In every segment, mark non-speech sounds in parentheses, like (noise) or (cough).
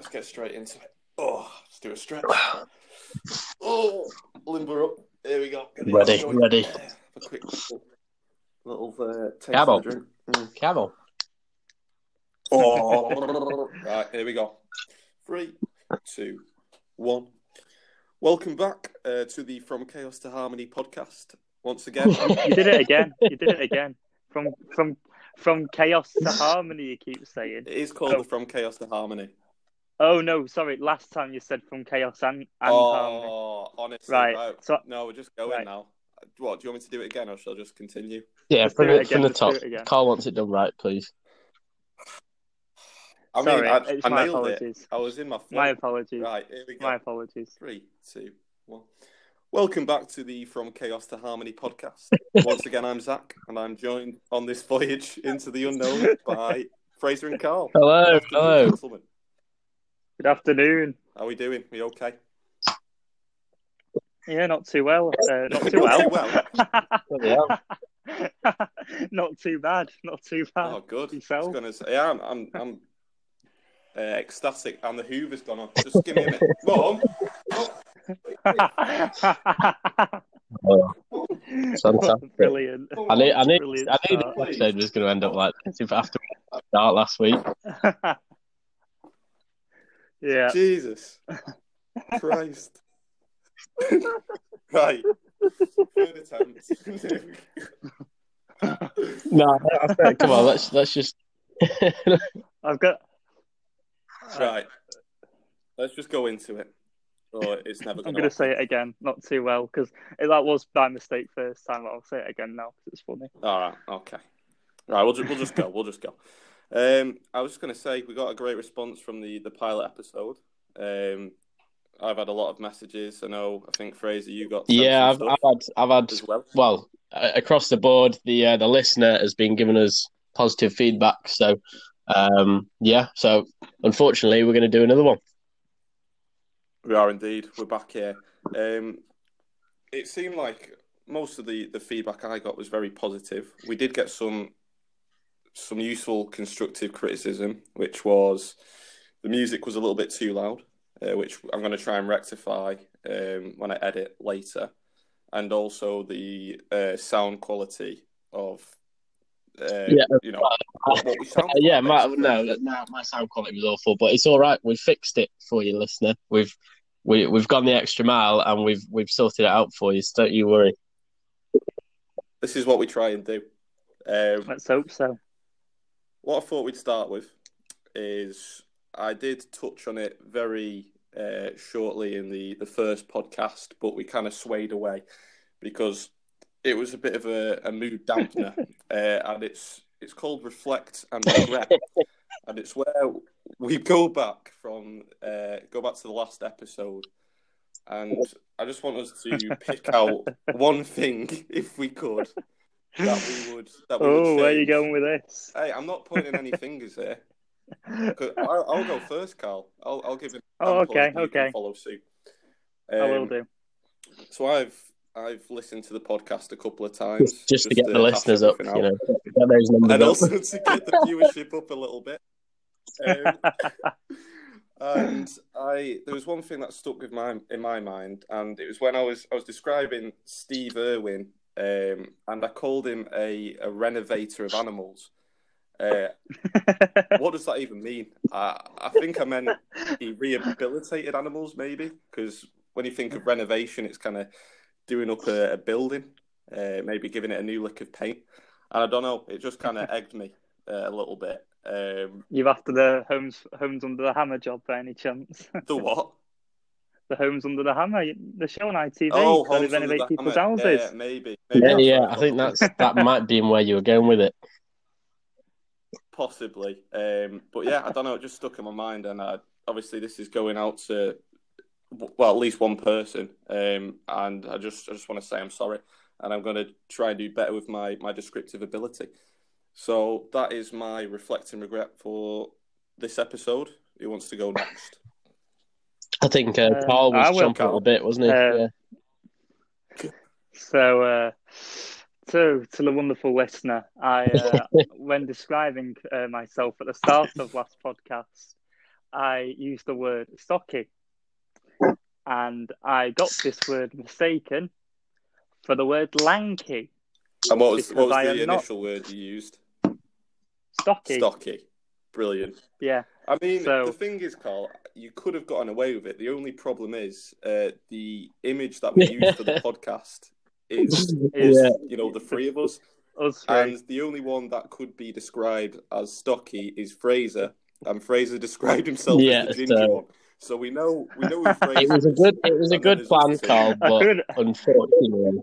let's get straight into it. Oh, let's do a stretch. Oh, limber up. Here we go. Get Ready, ready. A quick little, little uh, taste Camel. of drink. Mm. Camel. Oh, (laughs) right, here we go. Three, two, one. Welcome back uh, to the From Chaos to Harmony podcast. Once again, (laughs) You did it again. You did it again. From from from chaos to harmony. You keep saying. it is called the From Chaos to Harmony. Oh no, sorry. Last time you said from chaos and, and harmony. oh, honestly, Right, so- no, we're just going right. now. What do you want me to do it again, or shall I just continue? Yeah, Let's from do it the, from the top. it. Carl wants it done right, please. I sorry, mean, I, it's I my nailed it. apologies. I was in my flow. My apologies. Right, here we go. My apologies. Three, two, one. Welcome back to the From Chaos to Harmony podcast. (laughs) Once again, I'm Zach, and I'm joined on this voyage into the unknown by Fraser and Carl. Hello, hello. gentlemen. Good afternoon. How are we doing? We okay? Yeah, not too well. (laughs) Uh, not too Not well. too Bloody (laughs) not too bad. Not too bad. Oh, good. I Yourself? gonna say, yeah, I'm, I'm, I'm uh, ecstatic, and the Hoover's gone on. Just give me a minute, Mom. Oh, fantastic. Brilliant. I knew, I knew, Brilliant I knew start. this episode was going to end up like this if after we start last week. (laughs) yeah. Jesus (laughs) Christ. right. Third attempt. No, I said, come on, let's let's just. (laughs) I've got. Uh, right. Let's just go into it. Or it's never I'm going going to say it again, not too well, because that was by mistake first time. I'll say it again now because it's funny. All right. Okay. Right. We'll just, we'll just go. We'll just go. Um, I was just going to say we got a great response from the the pilot episode. Um, I've had a lot of messages. I know. I think Fraser, you got Yeah, I've, I've had I've had as well. well uh, across the board. The uh, the listener has been giving us positive feedback. So, um, yeah. So, unfortunately, we're going to do another one. We are indeed. We're back here. Um, it seemed like most of the, the feedback I got was very positive. We did get some some useful constructive criticism, which was the music was a little bit too loud, uh, which I'm going to try and rectify um, when I edit later, and also the uh, sound quality of uh, Yeah. you know what, what Uh, yeah, my, no, no, my sound quality was awful, but it's all right. We fixed it for you, listener. We've we we've gone the extra mile and we've we've sorted it out for you. So don't you worry. This is what we try and do. Um, Let's hope so. What I thought we'd start with is I did touch on it very uh, shortly in the, the first podcast, but we kind of swayed away because it was a bit of a, a mood dampener, (laughs) uh, and it's it's called reflect and regret, (laughs) and it's where we go back from uh, go back to the last episode, and I just want us to pick out (laughs) one thing, if we could, that we would that we would Oh, where are you going with this? Hey, I'm not pointing any (laughs) fingers here. 'Cause I'll, I'll go first, Carl. I'll, I'll give it. Oh, okay, and okay. follow suit. I will Um, do. So I've I've listened to the podcast a couple of times Just, just to get the listeners up, everything you know, get those numbers and up. also to get the viewership up a little bit. Um, (laughs) and I there was one thing that stuck with my in my mind, and it was when I was I was describing Steve Irwin, um, and I called him a, a renovator of animals. Uh, (laughs) what does that even mean? I, I think I meant he rehabilitated animals, maybe, because when you think of renovation, it's kind of doing up a, a building, uh, maybe giving it a new lick of paint. And I don't know, it just kind of (laughs) egged me uh, a little bit. Um, You've after the homes homes under the hammer job by any chance? the what? The homes under the hammer, the show on ITV. Oh, where they Under renovate the people's Hammer. houses. Yeah, maybe. maybe Yeah, yeah. I think that's that might be in where you were going with it. (laughs) possibly. Um, but yeah, I don't know. It just stuck in my mind, and uh, obviously this is going out to well at least one person. Um, and I just I just want to say I'm sorry, and I'm going to try and do better with my my descriptive ability. So that is my reflecting regret for this episode. Who wants to go next? I think uh, Um, Carl was jumping will, a bit, wasn't he? Uh, yeah. (laughs) So, uh, to to the wonderful listener, I uh, (laughs) when describing uh, myself at the start of last podcast, I used the word stocky, and I got this word mistaken for the word lanky. And what was what was the am not- initial word you used? Stocky. Stocky. Brilliant. Yeah. I mean, So- the thing is, Carl, you could have gotten away with it. The only problem is uh, the image that we use for the (laughs) podcast is, is Yeah. you know, the three of us. Us three. And the only one that could be described as stocky is Fraser. And Fraser (laughs) described himself Yeah, as the ginger so- one. So we know we know Fraser (laughs) It was a good. It was a good plan. Carl, I but could unfortunately,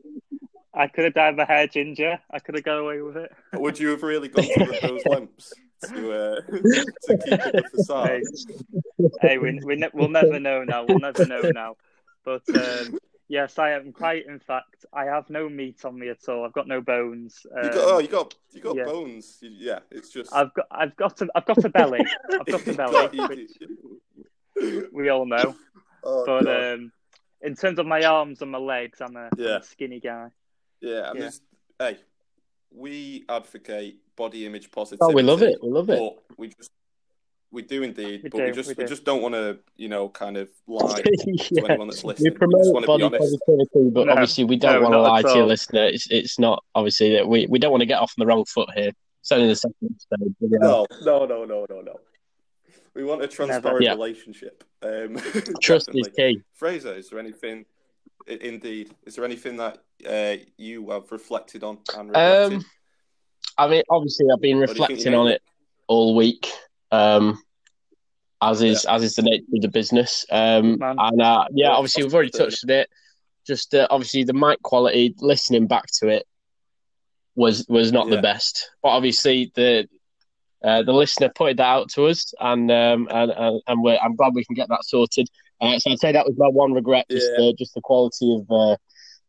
I could have dyed my hair ginger. I could have got away with it. Would you have really gone to those lengths to uh, (laughs) to (laughs) keep up the facade? Hey, hey we, we ne- we'll never know now. We'll never know now. But um, yes, I am quite. In fact, I have no meat on me at all. I've got no bones. Um, You got oh, you got you got yeah. bones. Yeah, it's just I've got I've got a I've got a belly. I've got a belly, (laughs) which we all know. Oh, But um, in terms of my arms and my legs, I'm a, I'm a skinny guy. yeah, and yeah. there's hey, we advocate body image positivity. oh, we love it. We love it. We just we do indeed, We but we just we we, do. just don't want to you know kind of (laughs) lie to anyone that's We listening. just promote want to body positivity, but No, obviously we don't no, want to lie to your listener. It's it's not obviously that we, we don't want to get off on the wrong foot here. It's only the second stage. but yeah. No, no, no, no, no, no. We want a transparent Yeah. relationship. Um, (laughs) Trust definitely. is key. Fraser, is there anything? I- Indeed, is there anything that uh, you have reflected on and regretted? Um, I mean, obviously, I've been do you think you reflecting on it? it all week, um, as is as is the nature of the business. Um, and uh, yeah, Yeah, obviously, we've already touched on it. Just uh, obviously, the mic quality, listening back to it, was was not Yeah. the best. But obviously, the uh, the listener pointed that out to us, and um, and and, and we're, I'm glad we can get that sorted. Uh, so I'd say that was my one regret. Just Yeah. the just the quality of uh,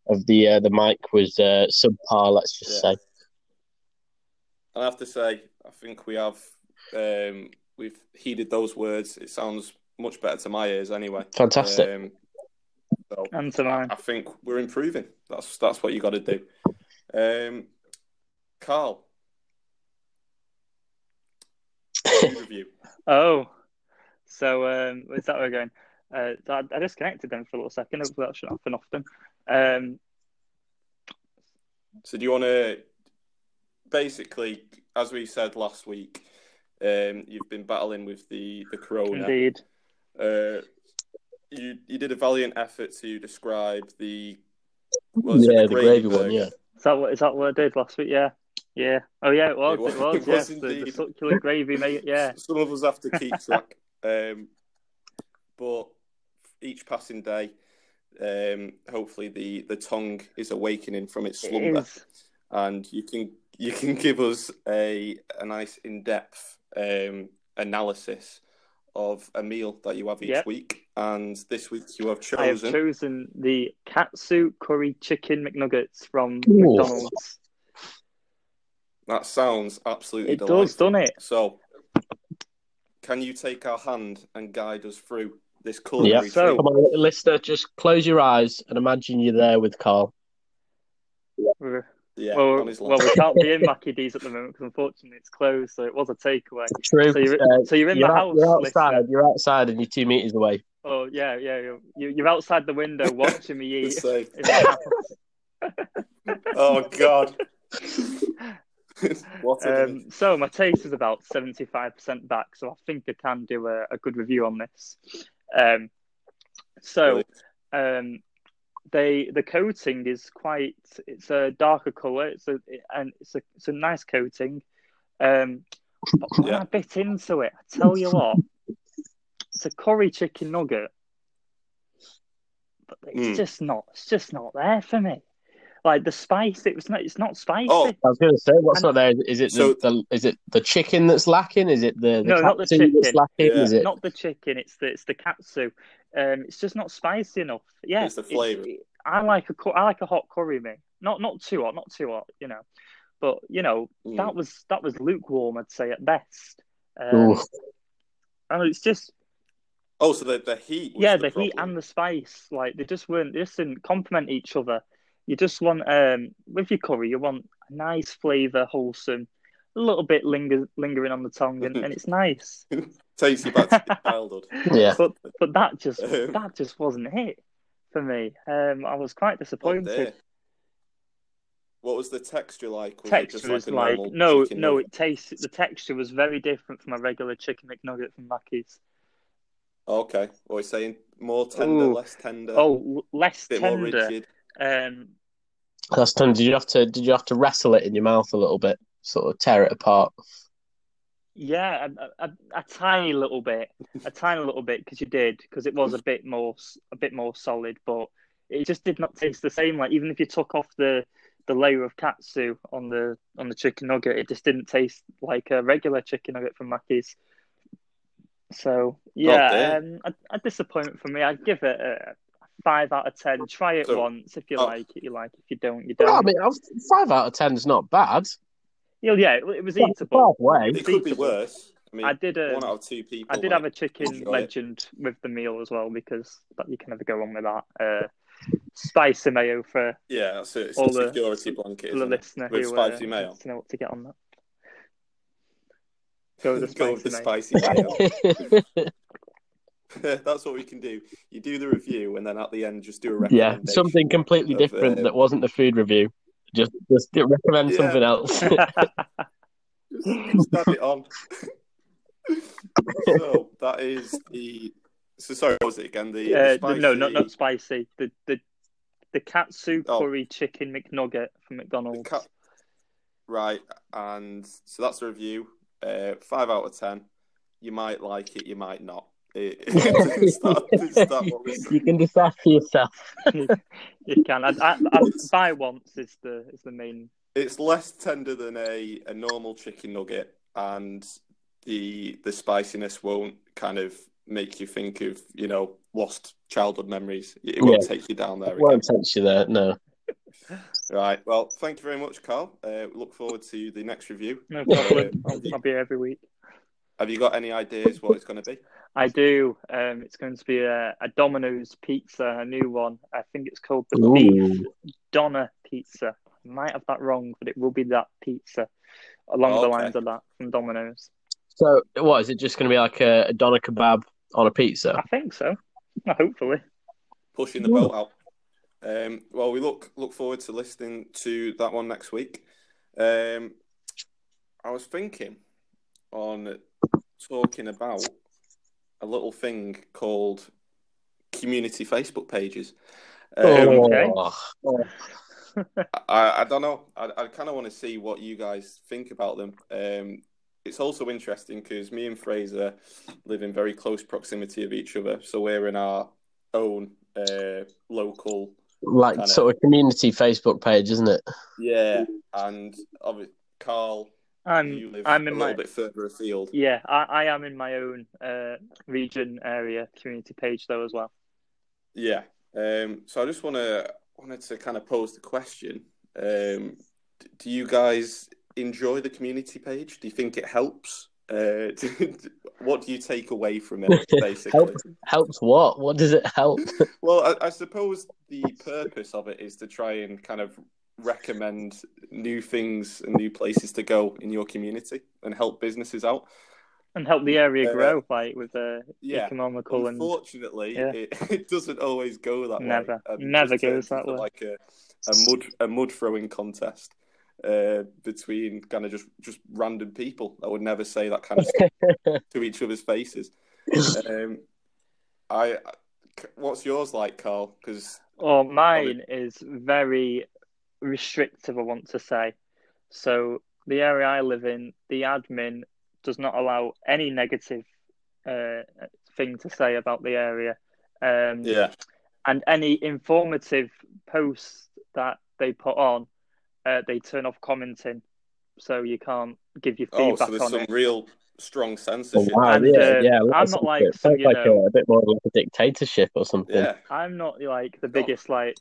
of the uh, the mic was uh, subpar. Let's just Yeah. say. I have to say, I think we have um, we've heeded those words. It sounds much better to my ears, anyway. Fantastic. Um, so And to mine. I think we're improving. That's that's what you got to do. Um, Carl, (laughs) review. Oh, so um, is that where we're going? Uh, I, I disconnected them for a little second. Hopefully that shouldn't happen often. Um, So do you want to basically, as we said last week, um, you've been battling with the the corona. indeed. Uh, you you did a valiant effort to describe the was yeah, it the gravy one. Yeah, Is that what is that what I did last week? Yeah, yeah. Oh yeah, it was. It was- It was. (laughs) it was yes, the, the succulent gravy, mate. Yeah. (laughs) Some of us have to keep track. (laughs) um, but each passing day, um, hopefully the, the tongue is awakening from its slumber, is. and you can you can (laughs) give us a a nice in depth um, analysis of a meal that you have each Yep. week. And this week you have I have chosen. chosen the katsu curry chicken McNuggets from Ooh. McDonald's. that sounds absolutely It does, doesn't it? So, can you take our hand and guide us through this yeah. culinary So- treat? Come on, listener, just close your eyes and imagine you're there with Carl. We're- Yeah, well, well, we can't be in (laughs) Mackie D's at the moment because unfortunately it's closed, so it was a takeaway. True. So you're, Uh, so you're in you're, the out- house. you're outside. listener. You're outside, and you're two meters away. Oh yeah, yeah. You're, you- you're outside the window (laughs) watching me eat It's safe. in the house. (laughs) Oh God! what. Um, so my taste is about seventy-five percent back, so I think I can do a, a good review on this. Um, so, um, they the coating is quite. It's a darker color. It's a and it's a it's a nice coating. Um, but when Yeah. I bit into it, I tell you what, it's a curry chicken nugget, but it's Mm. just not. It's just not there for me. Like the spice, it was not. It's not spicy. Oh, I was going to say, what's And- not there? Is it So- the, the is it the chicken that's lacking? Is it the, the No, not the katsu that's chicken. lacking? Yeah. Is it? not the chicken. It's the it's the katsu. Um, it's just not spicy enough. Yeah, It's the flavour. I like a I like a hot curry, me. Not not too hot, not too hot. You know, but you know Mm. that was that was lukewarm. I'd say at best. Um, and it's just Oh, so the, the heat. Was yeah, the, the, heat problem. and the spice, like they just weren't. They just didn't complement each other. You just want um with your curry, you want a nice flavour, wholesome, a little bit linger, lingering on the tongue, and, and it's nice. (laughs) Takes you back to childhood. (laughs) Yeah. But but that just (laughs) Um, that just wasn't it for me. Um, I was quite disappointed. dear. What was the texture like? Was it texture just was like a like no chicken no nugget? it tasted the texture was very different from a regular chicken McNugget from Mackey's. Okay. What are you saying? More tender, Ooh. less tender, Oh, l- less bit more tender. Rigid. Um, Last time, did you have to did you have to wrestle it in your mouth a little bit, sort of tear it apart? yeah, a, a, a tiny little bit, a tiny little bit because you did because it was a bit more a bit more solid, but it just did not taste the same. Like even if you took off the the layer of katsu on the on the chicken nugget, it just didn't taste like a regular chicken nugget from Mackey's. So yeah, dear. um, a, a disappointment for me. I'd give it a five out of ten. Try it So- once if you oh. like it. You like. If you don't, you don't. mean, I was- five out of ten is not bad. yeah, yeah, it, it was It's eatable. halfway. It could be worse. I mean, I did a. one out of two people. I did might have a chicken enjoy it. legend with the meal as well because that, you can never go wrong with that. Uh, spicy mayo for, Yeah, that's it. It's all a the- security blanket. for the listener With who spicy uh, mayo. wants to know what to get on that. Go with the (laughs) Go with the mayo. spicy mayo. (laughs) (laughs) That's what we can do. You do the review, and then at the end, just do a yeah, something completely of, different uh, that wasn't the food review. Just just recommend Yeah. something else. (laughs) Just add it on. so that is the. So sorry, what was it again? The, Uh, the spicy... no, not not spicy. The the the katsu Oh. curry chicken McNugget from McDonald's. cat. Right, and so that's the review. Uh, five out of ten. You might like it, you might not. It, it's that, it's that what we say. you can decide for yourself. (laughs) you can. I, I, I, buy once is the is the main. It's less tender than a, a normal chicken nugget, and the the spiciness won't kind of make you think of you know lost childhood memories. It won't take you down there. Again. Won't take you there. No. Right. Well, thank you very much, Carl. Uh, look forward to the next review. No problem. (laughs) I'll, I'll be here every week. Have you got any ideas what it's going to be? I do. Um, it's going to be a, a Domino's pizza, a new one. I think it's called the Ooh. Beef Donna Pizza. I might have that wrong, but it will be that pizza along the Okay. lines of that from Domino's. So, what is it? Just going to be like a, a doner kebab on a pizza? I think so. Hopefully. Pushing the boat out. Um, well, we look look forward to listening to that one next week. Um, I was thinking on talking about a little thing called community Facebook pages. Um, okay. Oh. (laughs) I, I don't know. I, I kind of want to see what you guys think about them. Um, it's also interesting because me and Fraser live in very close proximity of each other, so we're in our own uh, local. Like Kinda. sort of community Facebook page, isn't it? Yeah, and obviously, Carl, I'm you live I'm a in little bit further afield. yeah. I, I am in my own uh, region area community page though as well. Yeah. Um, so I just want to wanted to kind of pose the question: um, Do you guys enjoy the community page? Do you think it helps? Uh, (laughs) what do you take away from it, (laughs) basically? Help. Helps what? What does it help? (laughs) Well, I, I suppose the purpose of it is to try and kind of recommend new things and new places to go in your community and help businesses out. And help the area Uh, grow, like with the Yeah. economical and Unfortunately, yeah. it, (laughs) it doesn't always go that Never. way. Never goes that way. Like a, a mud a mud throwing contest uh, between kind of just just random people that would never say that kind of stuff (laughs) to each other's faces. Um, I, what's yours like, Carl? Because Oh, mine is very restrictive, I want to say. So, the area I live in, the admin does not allow any negative uh, thing to say about the area. Um, yeah, And any informative posts that they put on, uh, they turn off commenting. So, you can't give your oh, feedback so there's on some it. real strong Oh, censorship. wow, And, yeah, uh, yeah. I'm not like bit- some, sounds you like know- a, a bit more like a dictatorship or something. Yeah, I'm not like the biggest like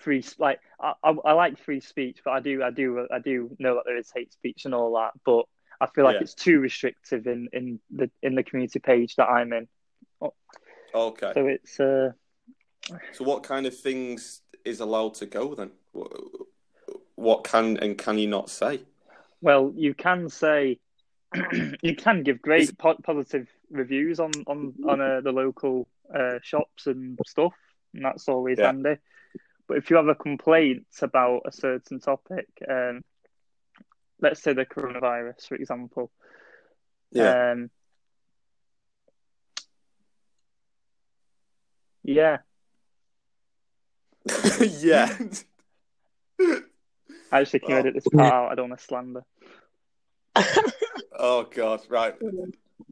free like I, I I like free speech, but I do I do I do know that there is hate speech and all that, but I feel like Yeah. it's too restrictive in in the in the community page that I'm in. okay. So it's uh So, what kind of things is allowed to go then? What can and can you not say? Well, you can say (clears throat) you can give great po- positive reviews on on on uh, the local uh, shops and stuff, and that's always Yeah. handy. But if you have a complaint about a certain topic, um, let's say the coronavirus, for example, Yeah. um, yeah, (laughs) yeah. actually, can Oh. edit this part out? I don't want to slander. (laughs) oh God. Right. (laughs)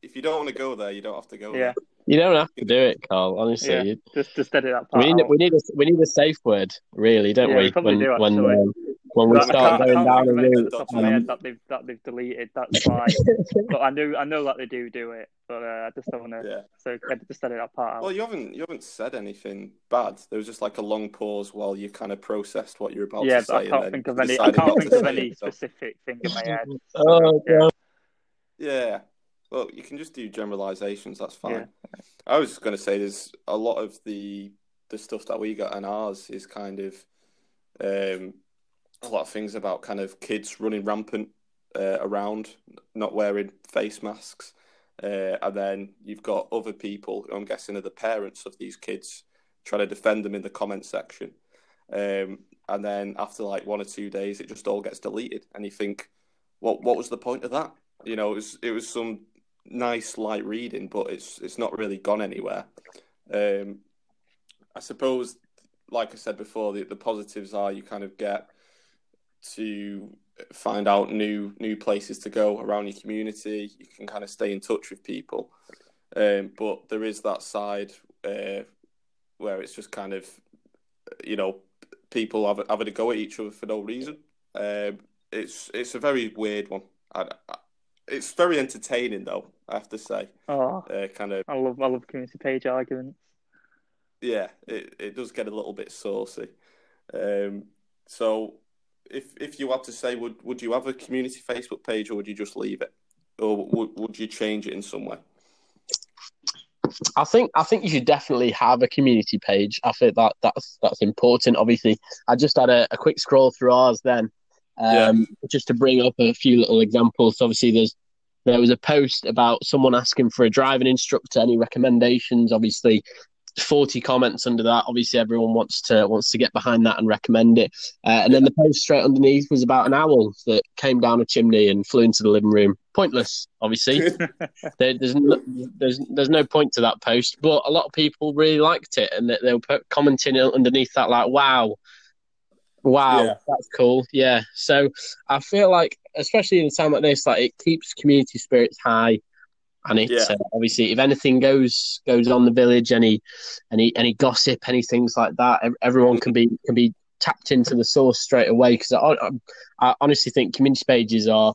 If you don't want to go there, you don't have to go Yeah, You don't have to do it, Carl. Honestly, Yeah. Just just edit that part we need out. we need a we need a safe word, really, don't Yeah, we? we probably when do, when um, when we I start going down think a of it route. the top of my um, head that they've that they've deleted. That's why. (laughs) but I know I know that they do do it, but uh, I just don't want to. Yeah. So just edit that part out. Well, you haven't you haven't said anything bad. There was just like a long pause while you kind of processed what you're about yeah, to but I say. can't think of any. I can't think of any specific thing in my head. (laughs) Oh, Yeah. Yeah. Well, you can just do generalizations. That's fine. Yeah. I was going to say there's a lot of the the stuff that we got in ours is kind of um, a lot of things about kind of kids running rampant uh, around, not wearing face masks, uh, and then you've got other people. I'm guessing are the parents of these kids trying to defend them in the comment section. Um, and then after like one or two days, it just all gets deleted, and you think, what what was the point of that? You know, it was it was some nice light reading, but it's it's not really gone anywhere. Um, I suppose, like I said before, the, the positives are you kind of get to find out new new places to go around your community. You can kind of stay in touch with people, um, but there is that side uh, where it's just kind of, you know, people have, having a go at each other for no reason. Um, it's it's a very weird one. I, I, it's very entertaining though. I have to say, Oh, uh, kind of I love I love community page arguments. yeah, it, it does get a little bit saucy. Um, so, if if you had to say, would would you have a community Facebook page, or would you just leave it, or would would you change it in some way? I think I think you should definitely have a community page. I think that that's that's important. Obviously, I just had a, a quick scroll through ours then, um, just to bring up a few little examples. Obviously, there's there was a post about someone asking for a driving instructor. Any recommendations? Obviously, forty comments under that. Obviously, everyone wants to wants to get behind that and recommend it. Uh, and then the post straight underneath was about an owl that came down a chimney and flew into the living room. Pointless, obviously. (laughs) there, there's no, there's there's no point to that post, but a lot of people really liked it, and they, they were put, commenting underneath that like, "Wow, wow, Yeah. that's cool." Yeah, so I feel like, especially in a time like this, like it keeps community spirits high, and it's Yeah. uh, obviously if anything goes goes on the village, any any any gossip, any things like that, everyone can be can be tapped into the source straight away. Because I, I, I honestly think community pages are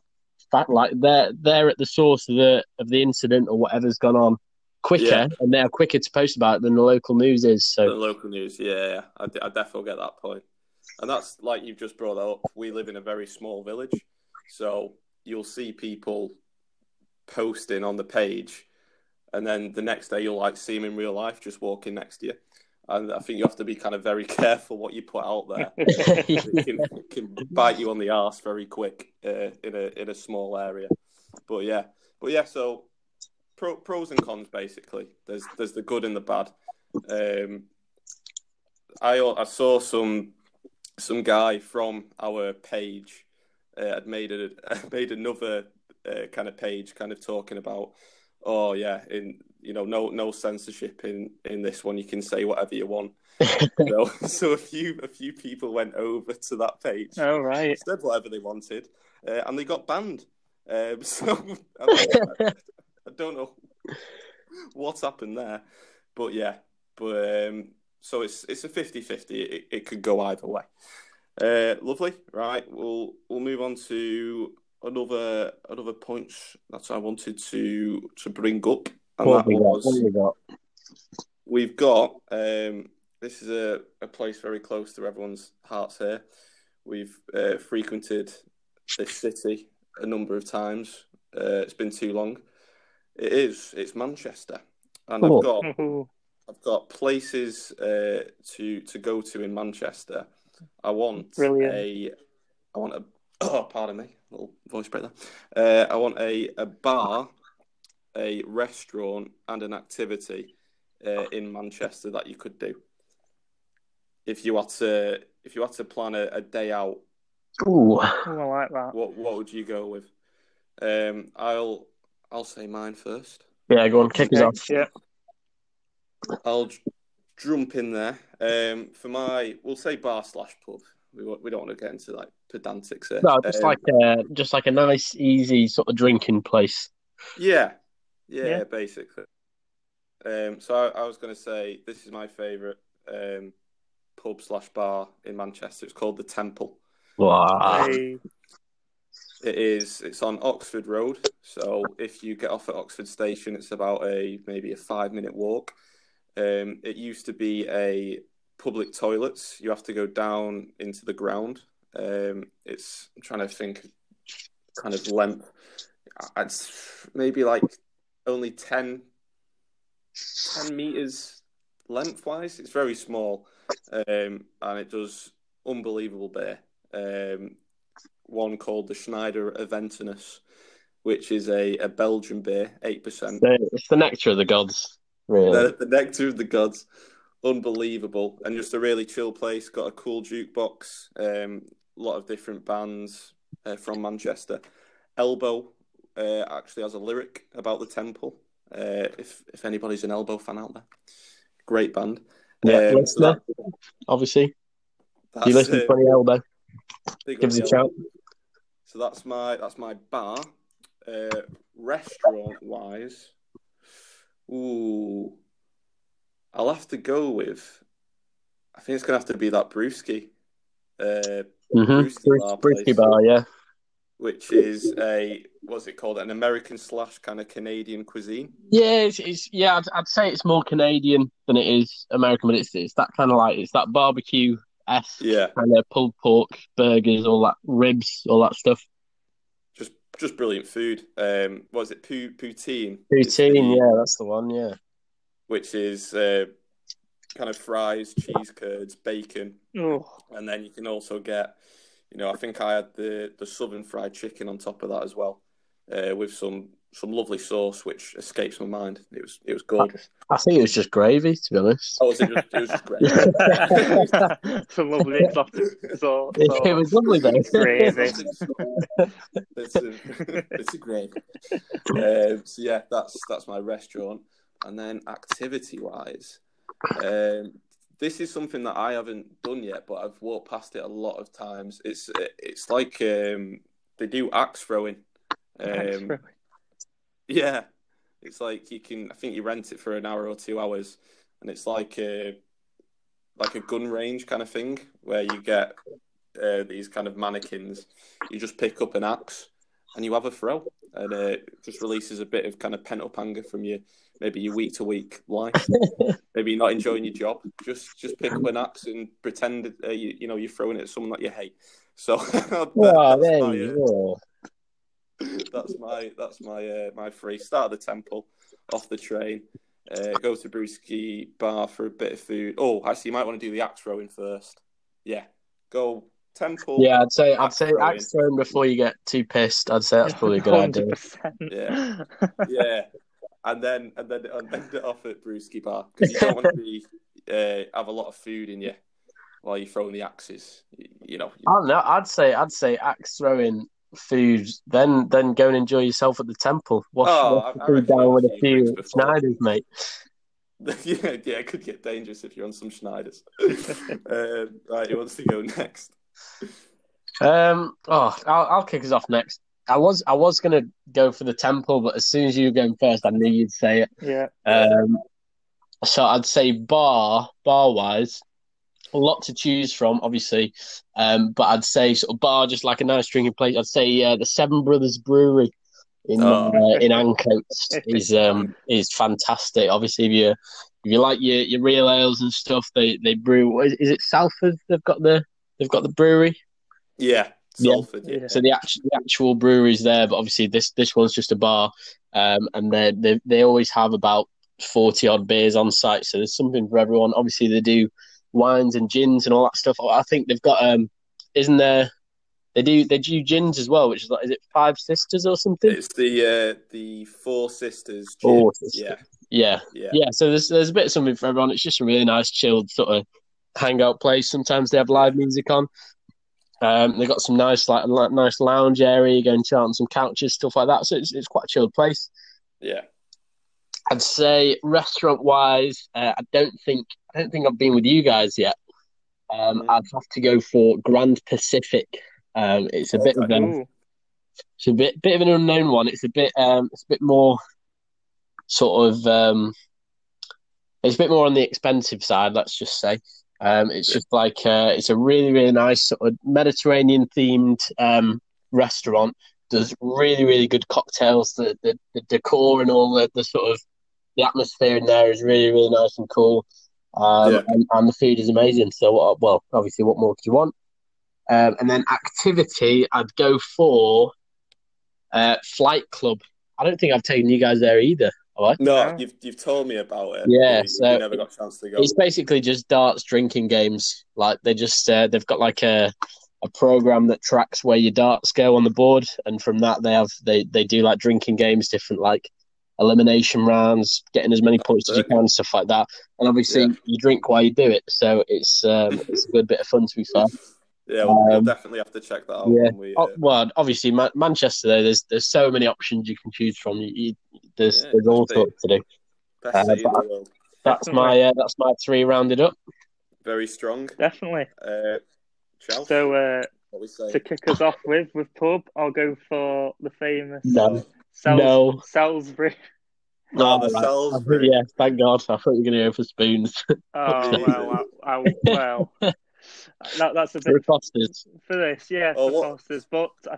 fact like they're they're at the source of the of the incident or whatever's gone on quicker Yeah. and they're quicker to post about it than the local news is The so local news, yeah, yeah. I, d- I definitely get that point. And that's like you've just brought up. We live in a very small village, so you'll see people posting on the page, and then the next day you'll like see them in real life just walking next to you. And I think you have to be kind of very (laughs) careful what you put out there. (laughs) it can, it can bite you on the ass very quick uh, in a in a small area. But yeah, but yeah. So pro, pros and cons basically. There's there's the good and the bad. Um, I I saw some some guy from our page uh, had made a (laughs) made another uh, kind of page, kind of talking about, oh yeah, in you know no no censorship in in this one. You can say whatever you want. (laughs) so, (laughs) so a few a few people went over to that page oh right. said whatever they wanted, uh, and they got banned. Um, so I, I don't know what's happened there, but yeah, but um, so it's it's a 50-50. It, it could go either way. Uh, lovely, right? We'll we'll move on to another another point that I wanted to to bring up, and what that we got? was What have we got? we've got um, this is a, a place very close to everyone's hearts here. We've uh, frequented this city a number of times. Uh, it's been too long. It is. It's Manchester, and Oh. I've got Ooh. (laughs) I've got places uh, to to go to in Manchester. I want Brilliant. a I want a (coughs) oh pardon me. little voice break there. Uh, I want a, a bar, a restaurant, and an activity uh, in Manchester that you could do. If you had to, if you had to plan a, a day out, Ooh. Oh, I like that. what what would you go with? Um, I'll I'll say mine first. Yeah, go on, kick us off. Yeah. I'll jump in there. Um, for my, we'll say bar slash pub. We we don't want to get into like pedantics here. No, just Um, like a just like a nice, easy sort of drinking place. Yeah, yeah, Yeah. basically. Um, so I, I was going to say this is my favourite um, pub slash bar in Manchester. It's called the Temple. Wow. It is. It's on Oxford Road. So if you get off at Oxford Station, it's about a maybe a five minute walk. Um, it used to be a public toilets. You have to go down into the ground. Um, it's I'm trying to think, kind of length. It's maybe like only 10, 10 meters lengthwise. It's very small, um, and it does unbelievable beer. Um, one called the Schneider Aventinus, which is a, a Belgian beer, eight percent. It's the nectar of the gods, really. The, the nectar of the gods, unbelievable, and just a really chill place. Got a cool jukebox, um, a lot of different bands uh, from Manchester. Elbow uh, actually has a lyric about the temple. Uh, if if anybody's an Elbow fan out there, great band. Yeah, Um, so listener, obviously. that- you listen to Funny Elbow, give us a shout. So that's my that's my bar. Uh, restaurant wise, ooh, I'll have to go with. I think it's gonna have to be that brewski, uh, Mm-hmm. Brewski bar bar, yeah. which is a what's it called? An American slash kind of Canadian cuisine. Yeah, it's, it's yeah. I'd, I'd say it's more Canadian than it is American, but it's it's that kind of like it's that barbecue esque Yeah, kind of pulled pork, burgers, all that ribs, all that stuff. Just just brilliant food. Um, what is it? Pu- poutine. It's Poutine, yeah, that's the one. Yeah, Which is uh, kind of fries, cheese curds, bacon, Oh, and then you can also get, you know, I think I had the the southern fried chicken on top of that as well, uh, with some some lovely sauce which escapes my mind. It was it was gorgeous. I think it was just gravy, to be honest. Oh, was it, just, it was just great. it's a lovely (laughs) exotic sauce. It, was lovely though. (laughs) Gravy. it's a, it's a great. Um, so yeah, that's that's my restaurant, and then activity wise, um, this is something that I haven't done yet, but I've walked past it a lot of times. It's it's like um, they do axe throwing. Um, yeah, it's like you can. I think you rent it for an hour or two hours, and it's like a like a gun range kind of thing where you get uh, these kind of mannequins. You just pick up an axe and you have a throw, and uh, it just releases a bit of kind of pent up anger from your maybe your week to week life. (laughs) maybe you're not enjoying your job. Just just pick up an axe and pretend uh, you you know you're throwing it at someone that you hate. So (laughs) Oh, there you uh, go. That's my that's my uh, my free start of the temple off the train uh, go to Brewski bar for a bit of food oh actually you might want to do the axe throwing first yeah go temple Yeah, I'd say I'd say throwing. axe throwing before you get too pissed. I'd say that's probably a good idea. 100%. (laughs) Yeah. yeah and then and then and end it off at Brewski bar because you don't want to be uh, have a lot of food in you while you're throwing the axes you, you know I don't know. I'd say I'd say axe throwing food, then then go and enjoy yourself at the temple. Wash, Oh, wash the I- I food reckon down with a few few. Schneiders, mate. (laughs) yeah, yeah, it could get dangerous if you're on some Schneiders. um, (laughs) right, who wants to go next? Um, oh, I'll, I'll kick us off next. I was I was gonna go for the temple, but as soon as you were going first, I knew you'd say it. yeah. Um, so I'd say bar bar wise, a lot to choose from, obviously. Um, but I'd say sort of bar, just like a nice drinking place. I'd say uh, the Seven Brothers Brewery in Oh. uh, in Ancoats is um is fantastic. Obviously, if you if you like your, your real ales and stuff, they they brew. Is, is it Salford? They've got the they've got the brewery. Yeah, Yeah. Salford. Yeah. Yeah. So the actual, the actual brewery's there, but obviously this this one's just a bar, um, and they they they always have about forty odd beers on site. So there's something for everyone. Obviously they do wines and gins and all that stuff. I think they've got um, isn't there? They do they do gins as well, which is like is it Five Sisters or something? It's the uh, the Four Sisters. Gin. Four Sisters. Yeah, Yeah, yeah, yeah. So there's there's a bit of something for everyone. It's just a really nice, chilled sort of hangout place. Sometimes they have live music on. Um, they've got some nice like nice lounge area. You go and chill on some couches, stuff like that. So it's it's quite a chilled place. yeah. I'd say restaurant wise, uh, I don't think I don't think I've been with you guys yet. Um. I'd have to go for Grand Pacific. Um, it's a bit of Okay. a Ooh. it's a bit bit of an unknown one. It's a bit um, it's a bit more sort of um, it's a bit more on the expensive side. Let's just say. Um, it's just like uh, it's a really really nice sort of Mediterranean themed um, restaurant. Does really really good cocktails. The the, the decor and all the, the sort of the atmosphere in there is really really nice and cool. Um, Yeah. and, and the food is amazing. So what? Well, obviously, what more could you want? Um, and then activity, I'd go for uh, Flight Club. I don't think I've taken you guys there either. Have I? No, Yeah. you've you've told me about it. Yeah, we, so we never got a chance to go. It's basically just darts drinking games. Like they just uh, they've got like a a program that tracks where your darts go on the board, and from that they have they they do like drinking games, different like elimination rounds, getting as many points as you can, stuff like that. And obviously Yeah. you drink while you do it, so it's um, it's a good bit of fun to be fair. Yeah, we'll, we'll Um, definitely have to check that out. yeah. When we, Oh, uh, well, obviously Man- Manchester though, there's there's so many options you can choose from. You, you, there's Yeah, there's all definitely. sorts to do. best uh, city in the world. That's Definitely. my uh, that's my three rounded up. Very strong. Definitely. Uh, So uh, what we say? to kick us off with with pub, I'll go for the famous No. Sals- No. Salisbury. Oh, the right. Salisbury. Yeah, thank God. I thought you were going to go for spoons. Oh Jesus. well, I, I, well, (laughs) that, that's a bit For bit Fosters. for this, yeah, Oh, for what- Foster's. But I,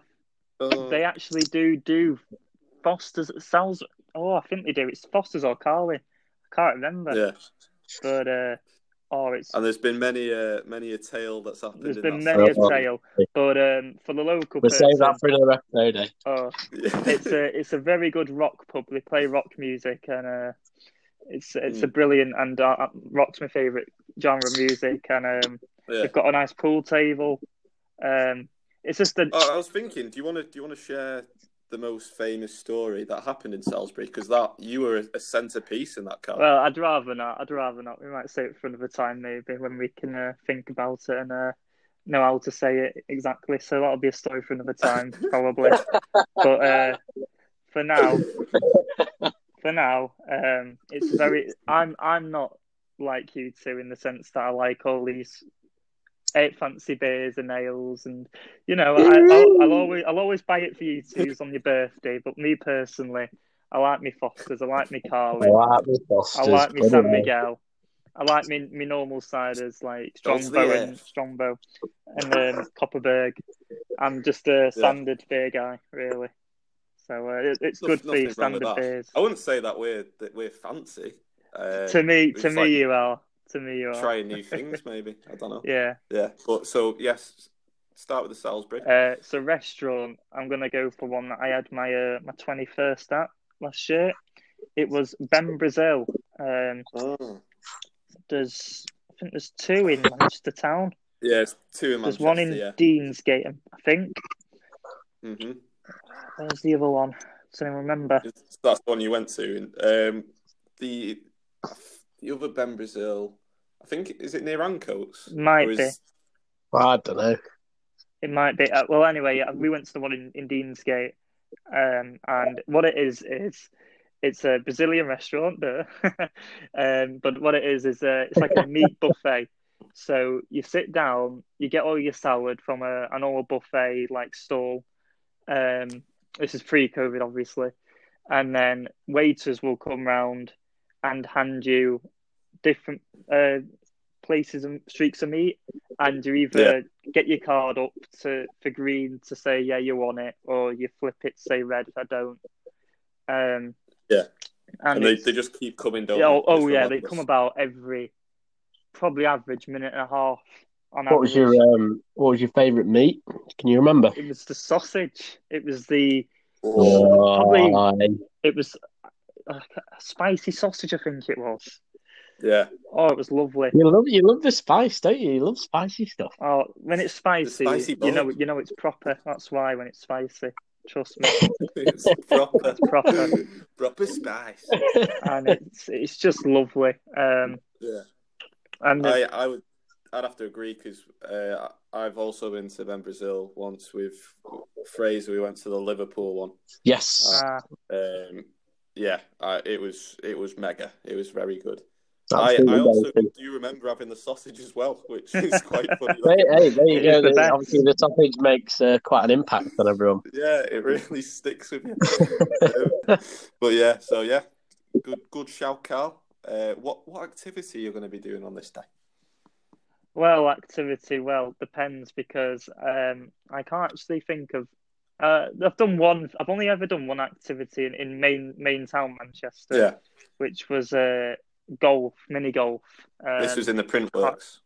Oh, they actually do do Foster's at Sals. Oh, I think they do. It's Foster's or Carly. I can't remember. yeah, But uh, oh, it's and there's been many, uh, many a tale that's happened. there's in been that many a tale. But um, for the local We'll person, save that for another episode. Eh? oh, it's a it's a very good rock pub. They play rock music and uh, it's it's a Mm. brilliant and uh, rock's my favorite genre of music and um, yeah. they've got a nice pool table. Um, it's just a Oh, I was thinking, do you want to do you want to share the most famous story that happened in Salisbury? Because that you were a, a centerpiece in that car. well, I'd rather not. I'd rather not. We might say it for another time maybe when we can uh, think about it and uh, know how to say it exactly. So that'll be a story for another time (laughs) probably. but uh, for now, for now, um, it's very. I'm I'm not like you two in the sense that I like all these eight fancy beers and ales, and you know, I, I'll, I'll always I'll always buy it for you twos on your birthday. But me personally, I like me Fosters, I like me I like the Fosters. I like me San Brilliant. Miguel. I like me, me normal ciders like Strongbow the and Strongbow and um, Kopparberg. I'm just a standard beer guy, really. So uh, it, it's good for your nothing standard beers. I wouldn't say that we're that we're fancy. Uh, to me, to me, like you are. To me, you are. trying (laughs) new things, maybe. I don't know. Yeah. Yeah, but so yes, start with the Salisbury. Uh, so restaurant, I'm gonna go for one that I had my uh, my 21st at last year. It was Bem Brasil. Um, oh. there's I think there's two in Manchester Town. Yeah, it's two in Manchester. There's one in yeah. Deansgate, I think. hmm Where's the other one? Does anyone remember? That's the one you went to. Um, the the other Bem Brasil, I think, is it near Ancoats? Might Or be. is- I don't know. It might be. Uh, well, anyway, yeah, we went to the one in, in Deansgate, um, and what it is is it's a Brazilian restaurant, duh. (laughs) um, but what it is is uh, it's like a meat (laughs) buffet. So you sit down, you get all your salad from a an old buffet like stall. Um, this is pre-COVID, obviously, and then waiters will come round and hand you different uh, places and streaks of meat, and you either get your card up to for green to say yeah you want it, or you flip it to say red if I don't. Um, Yeah. and, and they, they just keep coming down. yeah, oh, oh yeah, they come about every probably average minute and a half. On What was your um? What was your favourite meat? Can you remember? It was the sausage. It was the. Oh, Probably- Oh, It was a, a spicy sausage. I think it was. Yeah. Oh, it was lovely. You love you love the spice, don't you? You love spicy stuff. Oh, when it's spicy, spicy you know you know it's proper. That's why when it's spicy, trust me, (laughs) it's proper, it's proper. (laughs) proper spice. and it's it's just lovely. Um, Yeah. and I, I would, I'd have to agree because uh, I've also been to Bem Brasil once with Fraser. We went to the Liverpool one. Yes. uh, Um, yeah, I, it was it was mega. It was very good. I, Absolutely I also amazing. do remember having the sausage as well, which is (laughs) quite funny. Hey, hey, there you go. is the. Obviously, the sausage makes uh, quite an impact on everyone. Yeah, it really (laughs) sticks with you. Um, but yeah, so yeah, good good shout, Carl. Uh, what what activity are you going to be doing on this day? well, activity. Well, depends because um, I can't actually think of. Uh, I've done one. I've only ever done one activity in, in main main town Manchester, Yeah, which was uh, golf, mini golf. Um, this was in the print works.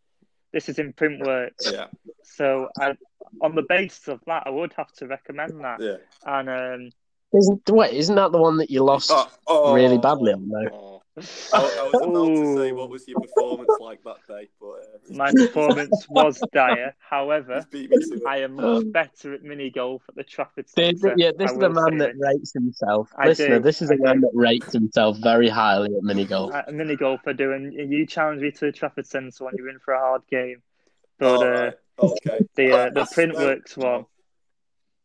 this is in Printworks. Yeah, So, I, on the basis of that, I would have to recommend that. yeah. And um, Isn't wait? Isn't that the one that you lost Oh, oh. really badly on though? Oh. I, I was about to say what was your performance like that day, but uh, (laughs) my performance was dire. However, he's beat me to it. I am much (gasps) better at mini golf at the Trafford Centre. yeah, this I is the man that it. rates himself. I Listener, do, this is I a man do. that rates himself very highly at mini golf. At a mini golf, I do, and you challenge me to the Trafford Centre when you're in for a hard game. But All uh, right. Okay. (laughs) the I- uh, the I smell- Printworks one,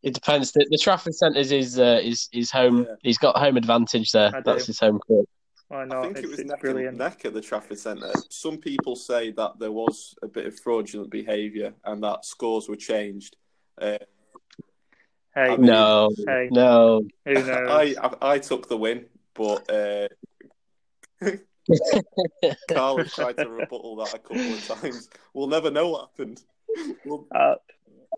It depends. The, the Trafford Centre is his, uh, his his home. Yeah. He's got home advantage there. That's his home court. Why I think It's, it was neck, brilliant. and neck at the Trafford Centre. Some people say that there was a bit of fraudulent behaviour and that scores were changed. Uh, Hey, I mean- No, Hey. no. who knows? I, I I took the win, but uh, (laughs) Carl tried to rebuttal that a couple of times. We'll never know what happened. We'll, Uh,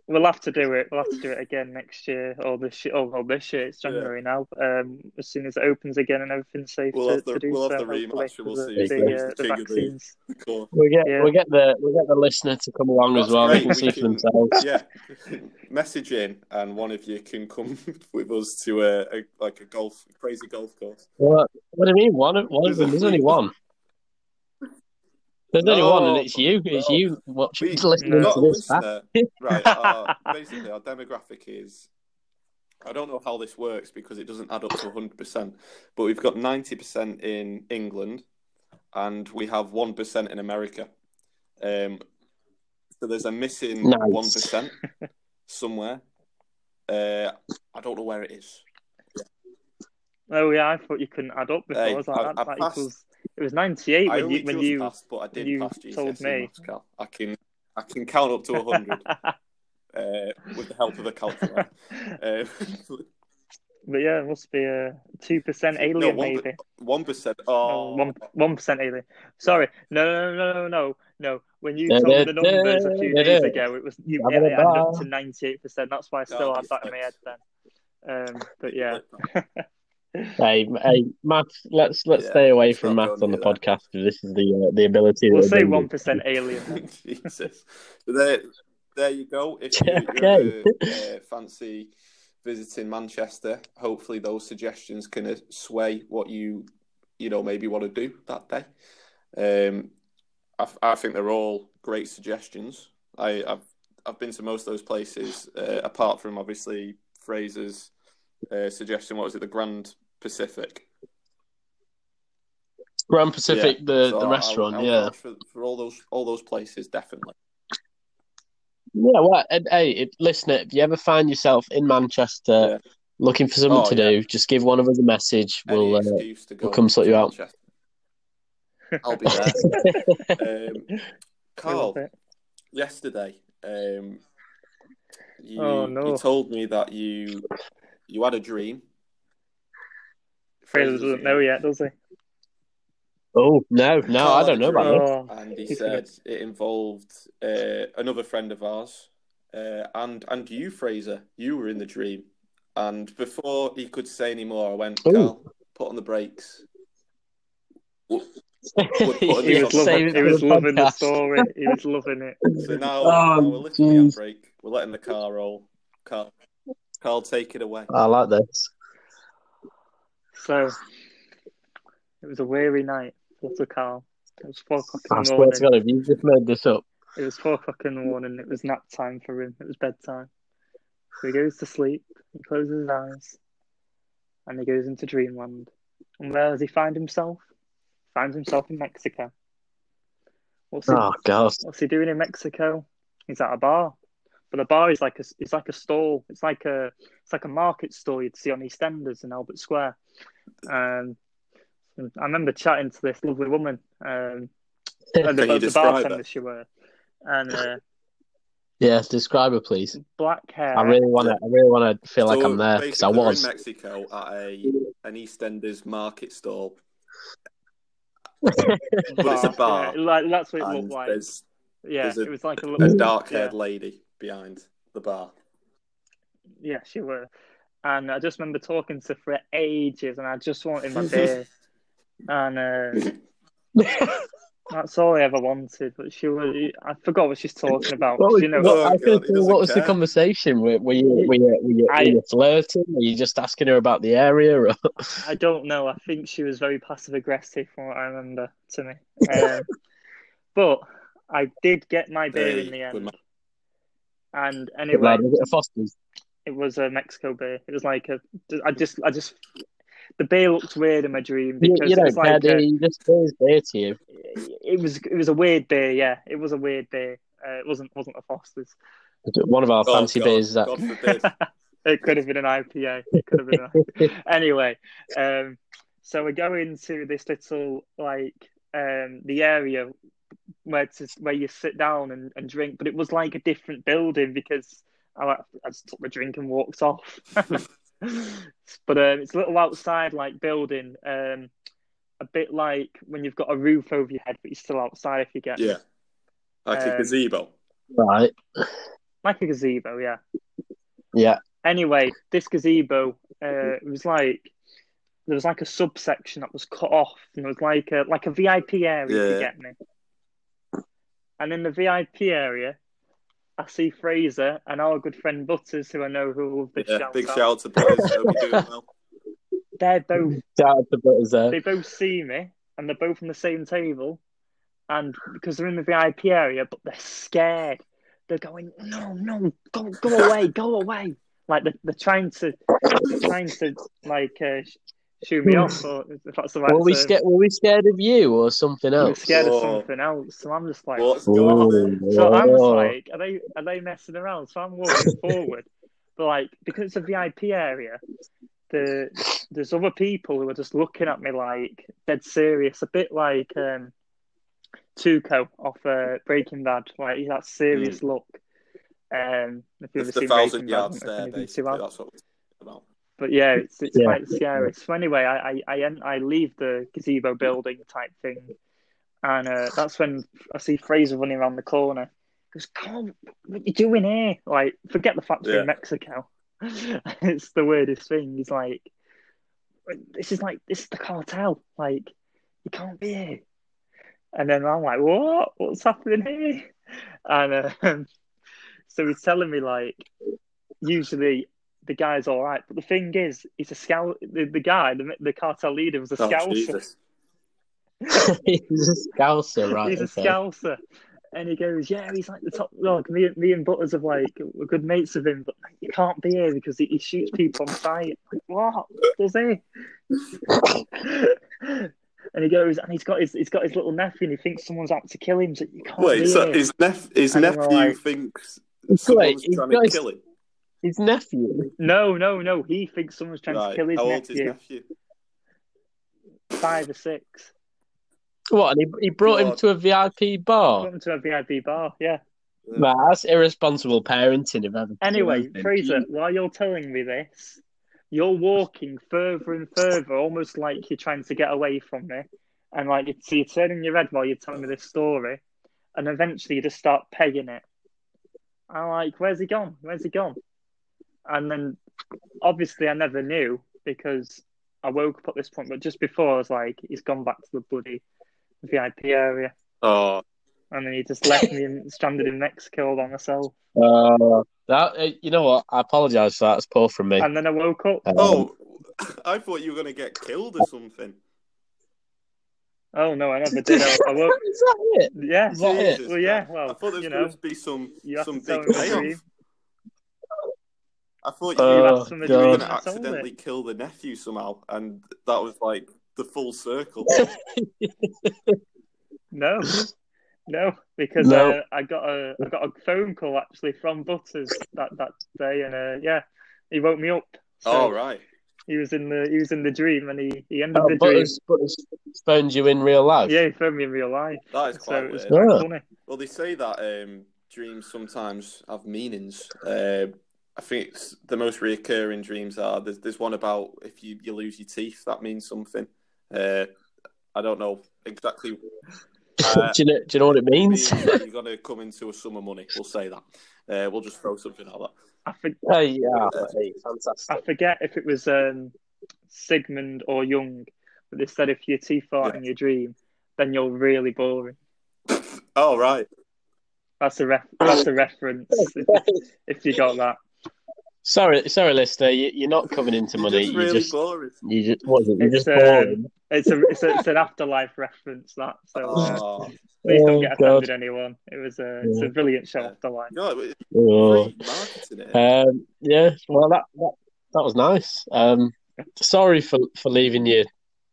we'll have to do it. We'll have to do it again next year or this year. Oh, well, this year it's Yeah. January now. Um, as soon as it opens again and everything's safe We'll to, have the- to do we'll have so. the rematch we'll with see the, who's the, the- uh, the the- vaccines. Cool. We get Yeah. we get the we get the listener to come along That's as well. They can We see for themselves. Yeah, (laughs) message in, and one of you can come (laughs) with us to a, a like a golf crazy golf course. What, what do you mean? One of one of them. There's only one. There's only No, one, and it's you. It's no. you watching, We listening to this. right? (laughs) Our, basically, our demographic is. I don't know how this works because it doesn't add up to 100%, but we've got 90% in England and we have 1% in America. Um, so there's a missing Nice. 1% somewhere. Uh, I don't know where it is. Oh yeah, I thought you couldn't add up before. Hey, I was like, I- that, I that passed- equals. It was ninety-eight when you when you. passed, but I did you pass GCSE told me. maths, Cal. I can, I can count up to 100 (laughs) uh, with the help of a calculator. Uh, (laughs) but yeah, it must be a two percent No, alien, one- maybe. One percent. Oh, one one percent alien. Sorry, no, no, no, no, no, no. When you told me the numbers a few da, days ago, it was you Da, it up to ninety-eight percent. That's why I still Oh, had that in my head then. Um, but yeah, (laughs) Hey, hey, Matt. Let's let's Yeah, stay away from not Matt on the near podcast. This is the uh, the ability. we'll say one alien. (laughs) Jesus. So there, there you go. If (laughs) you, Okay. you uh, fancy visiting Manchester, hopefully those suggestions can uh, sway what you, you know, maybe want to do that day. Um, I, I think they're all great suggestions. I, I've I've been to most of those places, uh, apart from obviously Fraser's uh, suggestion. What was it? The Grand Pacific. Grand Pacific, Yeah. the So the I'll- restaurant. I'll yeah, for, for all those all those places, definitely. yeah. Well, and, hey, if, listener, if you ever find yourself in Manchester Yeah. looking for something Oh, to yeah. do, just give one of us a message. Any We'll uh, excuse to go we'll come sort you out. I'll be there. (laughs) um, Carl, yesterday, um, you, Oh, no. you told me that you you had a dream. Fraser doesn't know yet, does he? oh no, no, Carl I don't know about dream, this. Oh, and he said it involved uh, another friend of ours, uh, and and you, Fraser. You were in the dream, and before he could say any more, I went, Ooh. Carl, put on the brakes. Put- put he this was loving. He was the loving the story. He was loving it. So now, (laughs) Oh, now we're lifting the jeez. handbrake. We're letting the car roll. Carl, Carl, take it away. I like this. So it was a weary night for Little Carl. It was four o'clock I in the swear to God, if you just made this up. It was four o'clock in the morning. It was nap time for him. It was bedtime. So he goes to sleep. He closes his eyes, and he goes into dreamland. And where does he find himself? Finds himself in Mexico. What's he, Oh God. what's he doing in Mexico? He's at a bar, but the bar is like a it's like a stall. It's like a it's like a market stall you'd see on EastEnders in Albert Square. Um, I remember chatting to this lovely woman. Um, (laughs) Can the, you the describe bartender her? she were, and uh, Yeah, describe her, please. black hair. I really want to. I really want to feel like I'm there because I basically, they're was. in Mexico at a an EastEnders market stall, (laughs) but it's a bar, Yeah, like that's what it and looked like. there's Yeah, a- it was like a a dark-haired yeah, lady behind the bar. yeah, she were. And I just remember talking to her for ages, and I just wanted my (laughs) beer, and uh, (laughs) that's all I ever wanted. But she was, I forgot what she's talking about. What was, you know, what, Oh, I God, gonna he say, doesn't what was the conversation? Were, were you were you, were you, I- were you flirting? Were you just asking her about the area? Or... (laughs) I don't know. I think she was very passive aggressive from what I remember to me. Um, but I did get my beer in the Hey, good end. And anyway, was it a Foster's? it was a Mexico beer. It was like a. I just, I just, the beer looked weird in my dream because you it don't was care, like do you? a, You just there's beer to you. it was, it was a weird beer. Yeah, it was a weird beer. Uh, it wasn't, wasn't a Foster's. One of our Oh, fancy God, beers is that. (laughs) It could have been an IPA. It could have been. An... (laughs) anyway, um, so we go into this little like um, the area where to where you sit down and, and drink, but it was like a different building because I, I just took my drink and walked off. (laughs) but um, it's a little outside like building, um, a bit like when you've got a roof over your head, but you're still outside. If you get. Yeah, like a Um, gazebo. Right. like a gazebo, yeah. Yeah. anyway, this gazebo, uh, it was like there was like a subsection that was cut off, and it was like a like a VIP area. If Yeah. you get me. And in the VIP area, I see Fraser and our good friend Butters, who I know who will big Yeah, shout big out. shout out to Butters. Hope you're doing well. (laughs) They're both Shout out to Butters there. they both see me, and they're both on the same table, and because they're in the VIP area, but they're scared. They're going, no, no, go, go away, go away. Like they're, they're trying to, they're trying to like uh, sh- shoo me off, or if that's the right Were we term. scared? Were we scared of you or something They were else? scared of Oh. something else, so I'm just like, What's going on? so I'm just like, are they are they messing around? So I'm walking (laughs) forward, but like because it's a VIP area, the there's other people who are just looking at me like dead serious, a bit like um, Tuco off uh, Breaking Bad, like he's that serious look. Um, if you've It's ever the seen thousand Breaking yard Bad, I stare, don't know if you basically. have. That's what we're talking about. But yeah, it's it's Yeah. quite scary. So anyway, I I I, I leave the gazebo building type thing, and uh, that's when I see Fraser running around the corner. He goes, "Come on, what you doing here? Like, forget the fact we're Yeah. in Mexico. (laughs) it's the weirdest thing. He's like, this is like this is the cartel. Like, you can't be here. And then I'm like, what? What's happening here? And um, (laughs) so he's telling me like, usually the guy's all right, but the thing is, he's a scout. The, the guy, the, the cartel leader, was a Oh, scouser. (laughs) He's a scouser, right? he's a okay. scouser. And he goes, yeah, he's like the top dog. Me, me and Butters have like we're good mates of him, but you can't be here because he, he shoots people on sight. Like, what does he? (laughs) and he goes, and he's got his he's got his little nephew, and he thinks someone's out to kill him. So you can't Wait, so here. his, nep- his And I'm nephew like- thinks someone's he's trying to his- kill him. His nephew. No, no, no. He thinks someone's trying Right. to kill his How old's his nephew. nephew? Five or six. What? And he, he brought him to a VIP bar. Welcome to a VIP bar. Yeah. Man, that's irresponsible parenting. If ever. Anyway, Anything. Fraser, while you're telling me this, you're walking further and further, almost like you're trying to get away from me. And like, you- so you're turning your head while you're telling me this story. And eventually you just start pegging it. I'm like, where's he gone? Where's he gone? And then obviously I never knew because I woke up at this point, but just before I was like, he's gone back to the bloody VIP area. Oh, And then he just left me in, stranded in Mexico all by myself. Uh, that uh, you know what? I apologise for that. It's poor from me. And then I woke up Um, oh, (laughs) I thought you were going to get killed or something. Oh no, I never did. I, I won't. (laughs) Is that it? Yeah. Is that it? Well, yeah. Well, I thought there was you going know, to be some some big him the dream. payoff. I thought you Uh, were asked him a God. dream going to accidentally it. kill the nephew somehow, and that was like the full circle. (laughs) No, no, because No. Uh, I got a I got a phone call actually from Butters that that day, and uh, yeah, he woke me up. So oh right. he was in the he was in the dream, and he he ended Oh, the dream. Butters, Butters phoned you in real life. Yeah, he phoned me in real life. That is quite it was weird. quite Yeah. funny. Well, they say that um, dreams sometimes have meanings. Uh, I think it's the most reoccurring dreams are. There's, there's one about if you, you lose your teeth, that means something. Uh, I don't know exactly. (laughs) Uh, do, you know, do you know what it it means? means you're going (laughs) to come into a summer money. We'll say that. Uh, we'll just throw something out that. I think Hey, yeah, hey, fantastic. I forget if it was um, Sigmund or Jung, but they said if your teeth aren't Yeah. in your dream, then you're really boring. (laughs) Oh right. That's a ref- that's a reference. if, if you got that, sorry, sorry, Lister, you, you're not coming into (laughs) money. just You really just, boring. you just, what is it? You're It's, just um, boring. it's a it's, a, it's an afterlife reference. That so uh, Oh, please don't Oh, get God. offended, anyone. It was a it's a brilliant show, Yeah. Afterlife. you know, it's Oh. free marketing it. Um, yeah, well, that, that that was nice. Um, sorry for for leaving you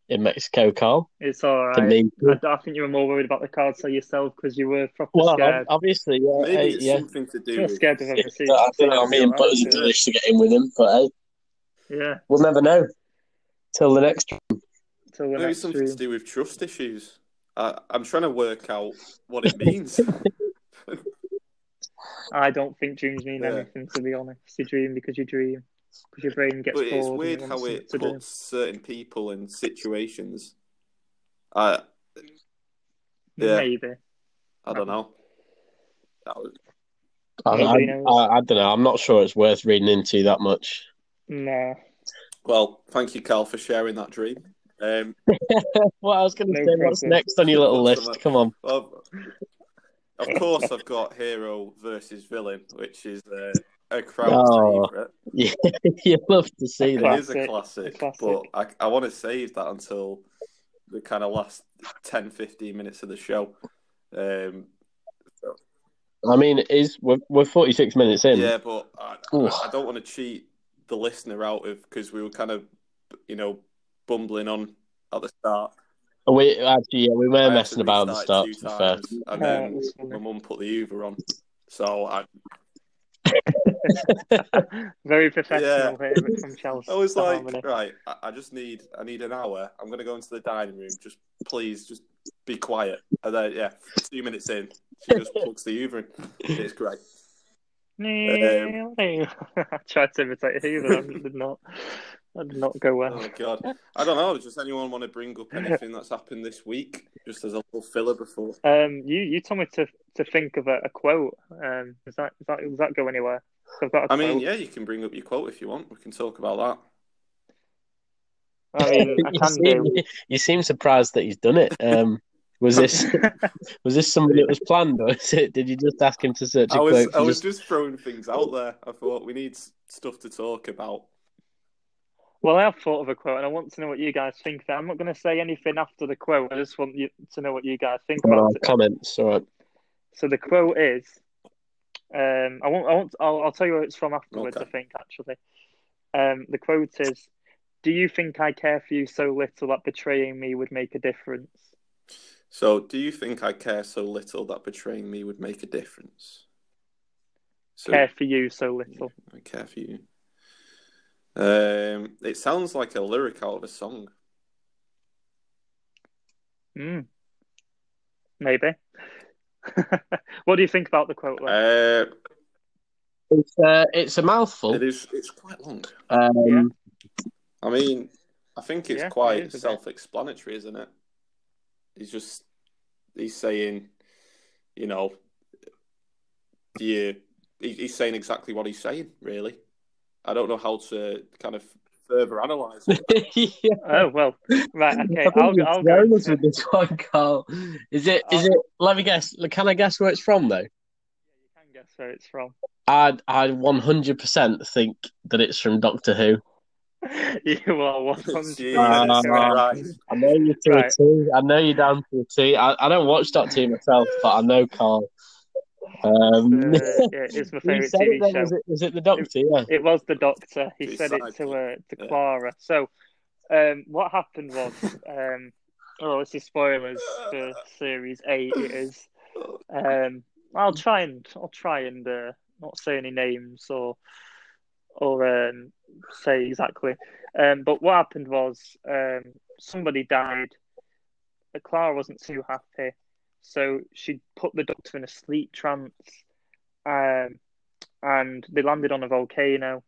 in Mexico, Carl. It's all right. Didn't right. mean to. I, I think you were more worried about the card sale yourself because you were proper Well, ob- scared. obviously, yeah, Maybe hey, it's yeah. something to do You're with. scared of Yeah, ever seeing. I don't know. Me and Butters yeah. managed to get in with him, but hey, yeah, we'll never know till the next. till the Maybe next something to do with trust issues. I, I'm trying to work out what it means. (laughs) I don't think dreams mean Yeah. anything, to be honest. You dream because you dream, because your brain gets but it's weird how wants it something to do. puts certain people in situations. I yeah. Maybe. I don't know. That was, I, I, I, I don't know. I'm not sure it's worth reading into that much. No. well, thank you, Carl, for sharing that dream. Um, (laughs) Well, I was going to No say, what's next on your little list? Come on. well, of course, I've got hero versus villain, which is uh, a crowd Oh, favorite. (laughs) Yeah, you love to see It it is a Classic, classic, a classic. but I, I want to save that until the kind of last 10, 15 minutes of the show. Um, I mean, it is we're, we're 46 minutes in. yeah, but I, I, I don't want to cheat the listener out of because we were kind of, you know, bumbling on at the start. We actually, yeah, we were I had to messing about at the start. it To be fair. times, and then that's my mum put the Uber on. So I, (laughs) Very professional Yeah. from Chelsea. I was like, Harmony. right, I, I just need, I need an hour. I'm gonna go into the dining room. Just please, just be quiet. And then, yeah, two minutes in, she just (laughs) plugs the Uber in. It's great. (laughs) I tried to imitate but that did not. That did not go well. Oh my god, I don't know. Does anyone want to bring up anything that's happened this week, just as a little filler before? Um, you you told me to to think of a, a quote. Um, is that is that does that go anywhere? I've got a I mean, yeah, you can bring up your quote if you want. We can talk about I mean, (laughs) I you, can seem, do. you seem surprised that he's done it. Um, was this (laughs) was this something that was planned, or is it, did you just ask him to search that. a I was, quote? I was just- just throwing things out there. I thought we need stuff to talk about. Well, I have thought of a quote, and I want to know what you guys think. I'm not going to say anything after the quote. I just want you to know what you guys think about it. comments. All right. So the quote is, um, I won't, I won't, I'll, I'll tell you where it's from afterwards. Okay. I think actually, um, the quote is, "Do you think I care for you so little that betraying me would make a difference?" So, do you think I care so little that betraying me would make a difference? So, Care for you so little. I care for you. Um, it sounds like a lyric out of a song. Mm. Maybe. (laughs) what do you think about the quote? Then? Uh, It's uh, it's a mouthful. it is. It's quite long. Um, Yeah. I mean, I think it's Yeah, quite is a bit. self-explanatory, isn't it? He's just he's saying, you know, do you? he- He's saying exactly what he's saying. Really, I don't know how to kind of further analyze it. (laughs) yeah. Oh well, right. (laughs) Okay, I think I'll you're I'll go. us with this one, Carl. Is it? Is it? Let me guess. Can I guess where it's from, though? You can guess where it's from. I I 100% think that it's from Doctor Who. (laughs) you are one hundred Jesus Uh, Christ. I know you're to Right. a T. I know you're down to a T. I, I don't watch that team myself, but I know Carl. Um, Uh, (laughs) yeah, it's my favourite said it TV then? show. Was it, was it the Doctor? Yeah. It was the Doctor. He His said it to uh, to Yeah. Clara. So, um, what happened was, um, oh, this is spoilers for series eight. It is. Um, I'll try and I'll try and uh, not say any names or or um, say exactly. Um, but what happened was um, somebody died. Uh, Clara wasn't too happy, so she put the Doctor in a sleep trance. Um, and they landed on a volcano,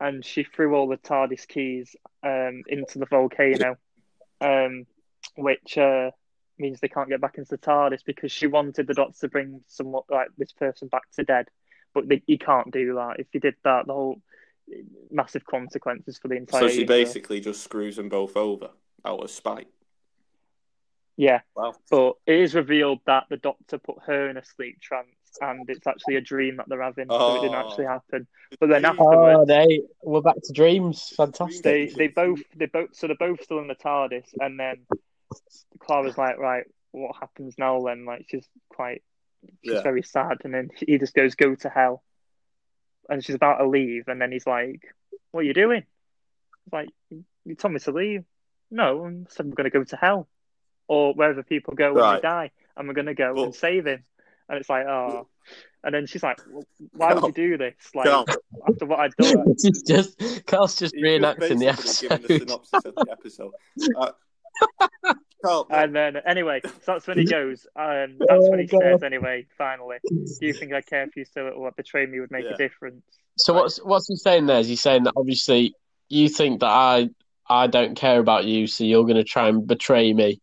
and she threw all the TARDIS keys um, into the volcano, um, which uh, means they can't get back into the TARDIS because she wanted the Doctor to bring someone like this person back to dead, but they, you can't do that. If you did that, the whole massive consequences for the entire. So she universe. basically just screws them both over out of spite. Yeah. Wow. But it is revealed that the Doctor put her in a sleep trance, and it's actually a dream that they're having, so it didn't Oh. actually happen. But then Oh, afterwards, Oh, they we're back to dreams. Fantastic. they they both they both so they're both still in the TARDIS, and then Clara's like, right, what happens now? Then like she's quite she's Yeah. very sad, and then he just goes, go to hell, and she's about to leave, and then he's like, what are you doing? It's like you told me to leave. No, I said I'm going to go to hell, or wherever people go when Right. they die, and we're going to go Well- and save him. And it's like, oh. And then she's like, well, "Why would you do this? Like Carl. after what I'd done." (laughs) this just Carl's just He's reenacting the basically giving the episode. synopsis of the episode. Uh, Carl, (laughs) And then anyway, so that's when he goes. Um, (laughs) that's Oh, when he God. says anyway. Finally, do you think I care if you still or betray me would make Yeah. a difference? So what's what's he saying there? Is he saying that obviously you think that I I don't care about you, so you're going to try and betray me?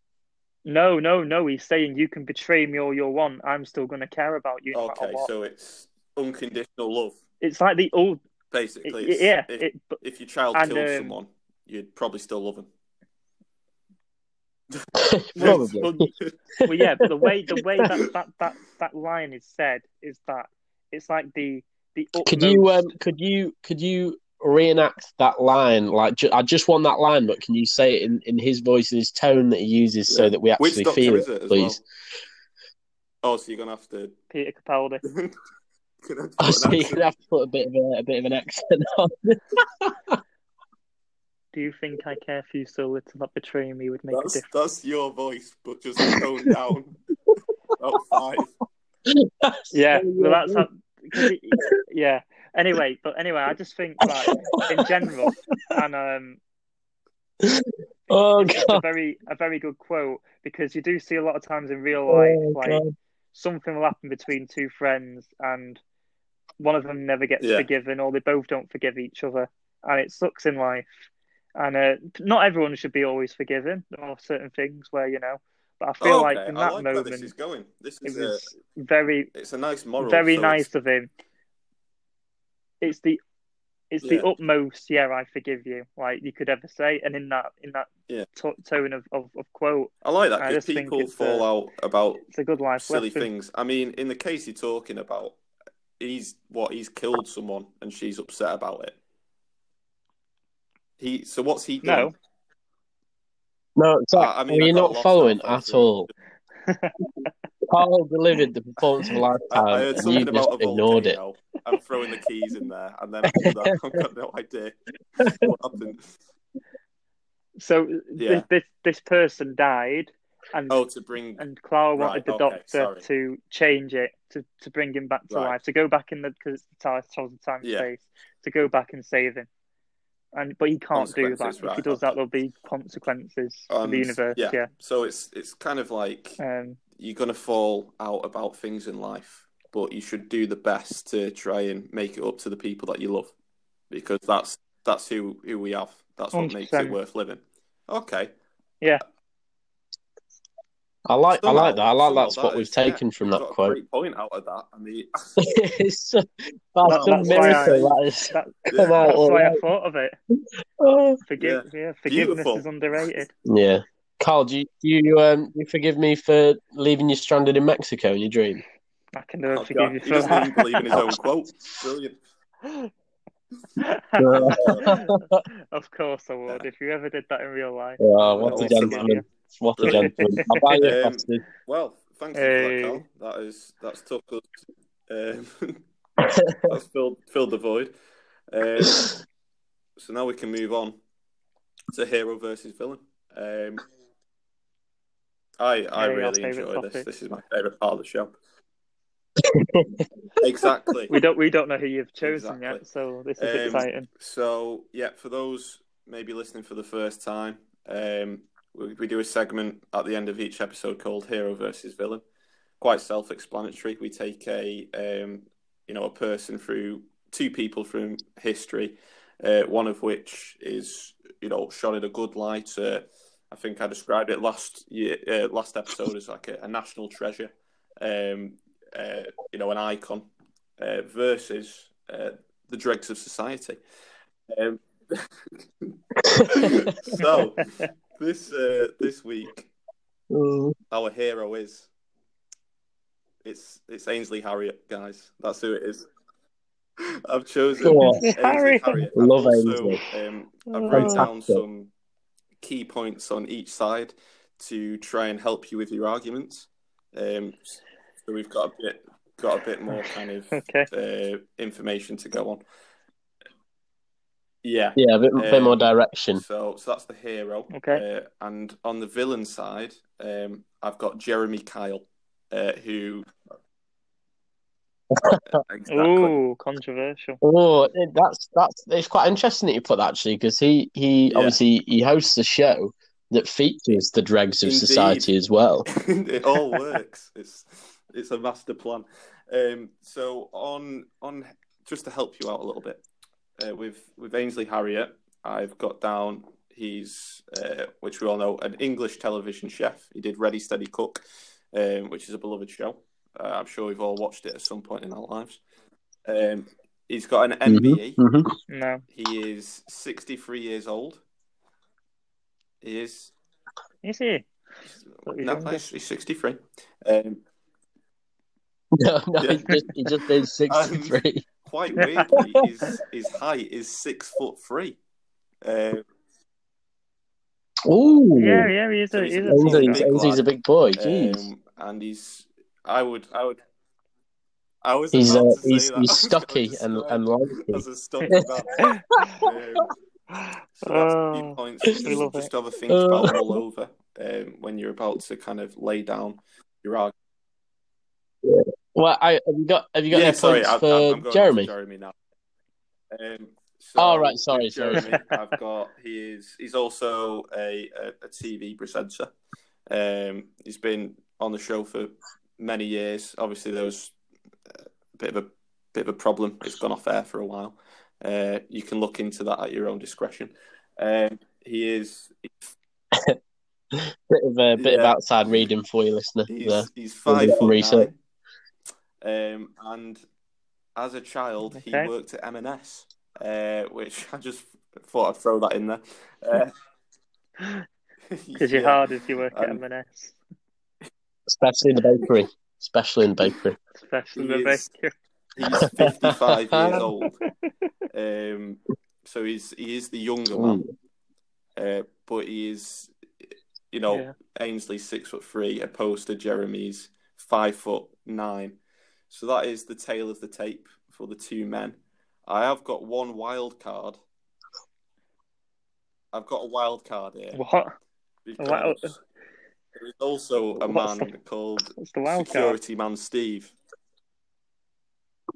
No, no, no. He's saying you can betray me all you want. I'm still going to care about you no okay, what. so it's unconditional love. It's like the old, Basically, it- it's, yeah. if, It, but if your child and, kills um, someone, you'd probably still love him. (laughs) Probably. well, well, yeah, but the way the way that, (laughs) that, that, that line is said is that it's like the the utmost. Could you um could you could you reenact that line? Like ju- I just want that line, but can you say it in, in his voice and his tone that he uses so Yeah. that we Which actually doctor feel is it, it as please? Oh, so you're gonna have to. Peter Capaldi? (laughs) gonna have to Oh, so you're gonna have to put a bit of a, a bit of an accent on. (laughs) Do you think I care for you so little that betraying me would make a difference? that's your voice, but just toned down. (laughs) About five. Yeah, So well, that's you're- how, 'cause it- yeah. Anyway, but anyway, I just think (laughs) like in general, and um, Oh it's a very a very good quote because you do see a lot of times in real life, Oh, like God. something will happen between two friends, and one of them never gets Yeah. forgiven, or they both don't forgive each other, and it sucks in life. And uh, not everyone should be always forgiven. There are certain things where you know, but I feel Oh, like in that like moment, this is going. This it is a, was very it's a nice moral. very so nice it's- of him. It's the it's Yeah. the utmost. Yeah, I forgive you. Like you could ever say, and in that in that Yeah. to- tone of, of, of quote, I like that I because people fall uh, out about it's a good life silly lesson. things. I mean, in the case you're talking about, he's what he's killed someone and she's upset about it. He so what's he done? No. No, Zach, I- I mean, are you got not following at through. all? Carl delivered the performance of (laughs) a I, lifetime, I heard and you something just ignored it. volcano and throwing the keys in there, and then that, (laughs) I've got no idea what happened. So Yeah. this, this this person died, and Oh, to bring and Clara Right, wanted the okay, doctor sorry. to change it to, to bring him back to Right. life, to go back in the because it's the time, time Yeah. space to go back and save him. And but he can't do that. Consequences, If he right, does that, there'll be consequences for the universe. Yeah. Yeah. So it's it's kind of like Um, you're gonna fall out about things in life, but you should do the best to try and make it up to the people that you love, because that's that's who who we have. That's what makes it worth living. Okay. Yeah. I like, I like that. I like somehow that's what that we've is- yeah, taken from got that a quote. Great point out of that. I mean, (laughs) (laughs) it's so, that's That- a that's why I- that is that, (laughs) come out that's all why I thought of it. Oh. Forgive, yeah. forgiveness Beautiful. is underrated. Yeah, Carl, do you, do you um do you forgive me for leaving you stranded in Mexico in your dream? I can never oh, forgive God, you he for doesn't that. even believe in his own (laughs) quote. Brilliant. (laughs) of course I would. If you ever did that in real life. Oh, what a gentleman! What a gentleman! I'll buy you a Um. Well, thank you Hey. for that, Carl. That is that's took us. Um, (laughs) that's filled filled the void. Um, so now we can move on to hero versus villain. Um, I I Yeah, really favourite enjoy this. This is my favorite part of the show. (laughs) exactly. We don't we don't know who you've chosen Exactly. yet, so this is Um, exciting. So yeah, for those maybe listening for the first time, um, we, we do a segment at the end of each episode called Hero versus Villain. Quite self-explanatory. We take a um, you know a person through two people from history, uh, one of which is you know shone in a good light. Uh, I think I described it last year, uh, last episode as like a, a national treasure, um, uh, you know, an icon, uh, versus uh, the dregs of society. Um, (laughs) so this uh, this week, Mm. our hero is it's it's Ainsley Harriott, guys. That's who it is. I've chosen Go. Ainsley Harriott. Harriott. I've Love also, Ainsley. Um, I've written down some key points on each side to try and help you with your arguments. Um, so we've got a bit got a bit more kind of (laughs) Okay. uh, information to go on. Yeah. Yeah, a bit, bit more Um, direction. So, so that's the hero. Okay. Uh, and on the villain side, um, I've got Jeremy Kyle, uh, who. (laughs) exactly. Ooh, controversial. Oh, that's that's it's quite interesting that you put that actually because he he Yeah. obviously he hosts a show that features the dregs of Indeed. society as well. (laughs) it all works. It's it's a master plan. Um, so on on just to help you out a little bit uh, with with Ainsley Harriott, I've got down. He's uh, which we all know an English television chef. He did Ready Steady Cook, um, which is a beloved show. Uh, I'm sure we've all watched it at some point in our lives. Um, he's got an MBE. hmm No. He is 63 years old. He is Is he? Thought he was no, he's, he's 63. Um, (laughs) No, no, Yeah. he just he just is sixty three. quite (laughs) weirdly, his his height is six foot three. Um, Ooh, Yeah, yeah, he is So a, he's he's a a tall big Ainsley's, guy. lad. Ainsley's a big boy. Jeez. um, and he's I would I would I was he's about uh, to say he's, that. he's (laughs) I was gonna stocky and describe and lanky. as a stocky man. Um, so that's a few Oh, points just, just to have a think about all over um, when you're about to kind of lay down your argument. Well, I, have you got have you got yeah, any sorry, points I'm, for I'm, Jeremy? Jeremy now. Um, so Oh, right, sorry, with sorry. Jeremy, I've got he is he's also a, a, a TV presenter. Um, he's been on the show for many years. Obviously, there was a bit of a bit of a problem. It's gone off air for a while. Uh, you can look into that at your own discretion. Um, he is (laughs) Bit of a bit of outside reading for you, listener. he's he's five foot research. nine. Um, and as a child, he worked at M&S, uh, which (laughs) I just thought I'd throw that in there. Uh, (laughs) Because you're yeah. hard if you work at M&S, Especially in the bakery. Especially in the bakery. especially he the is- bakery. He's 55 (laughs) years old. Um, so he's he is the younger man, uh, but he is, you know, Yeah. Ainsley's six foot three, opposed to Jeremy's five foot nine. So that is the tale of the tape for the two men. I have got one wild card. I've got a wild card here What? because there is also a What's man the- called What's the wild card? Security Man Steve.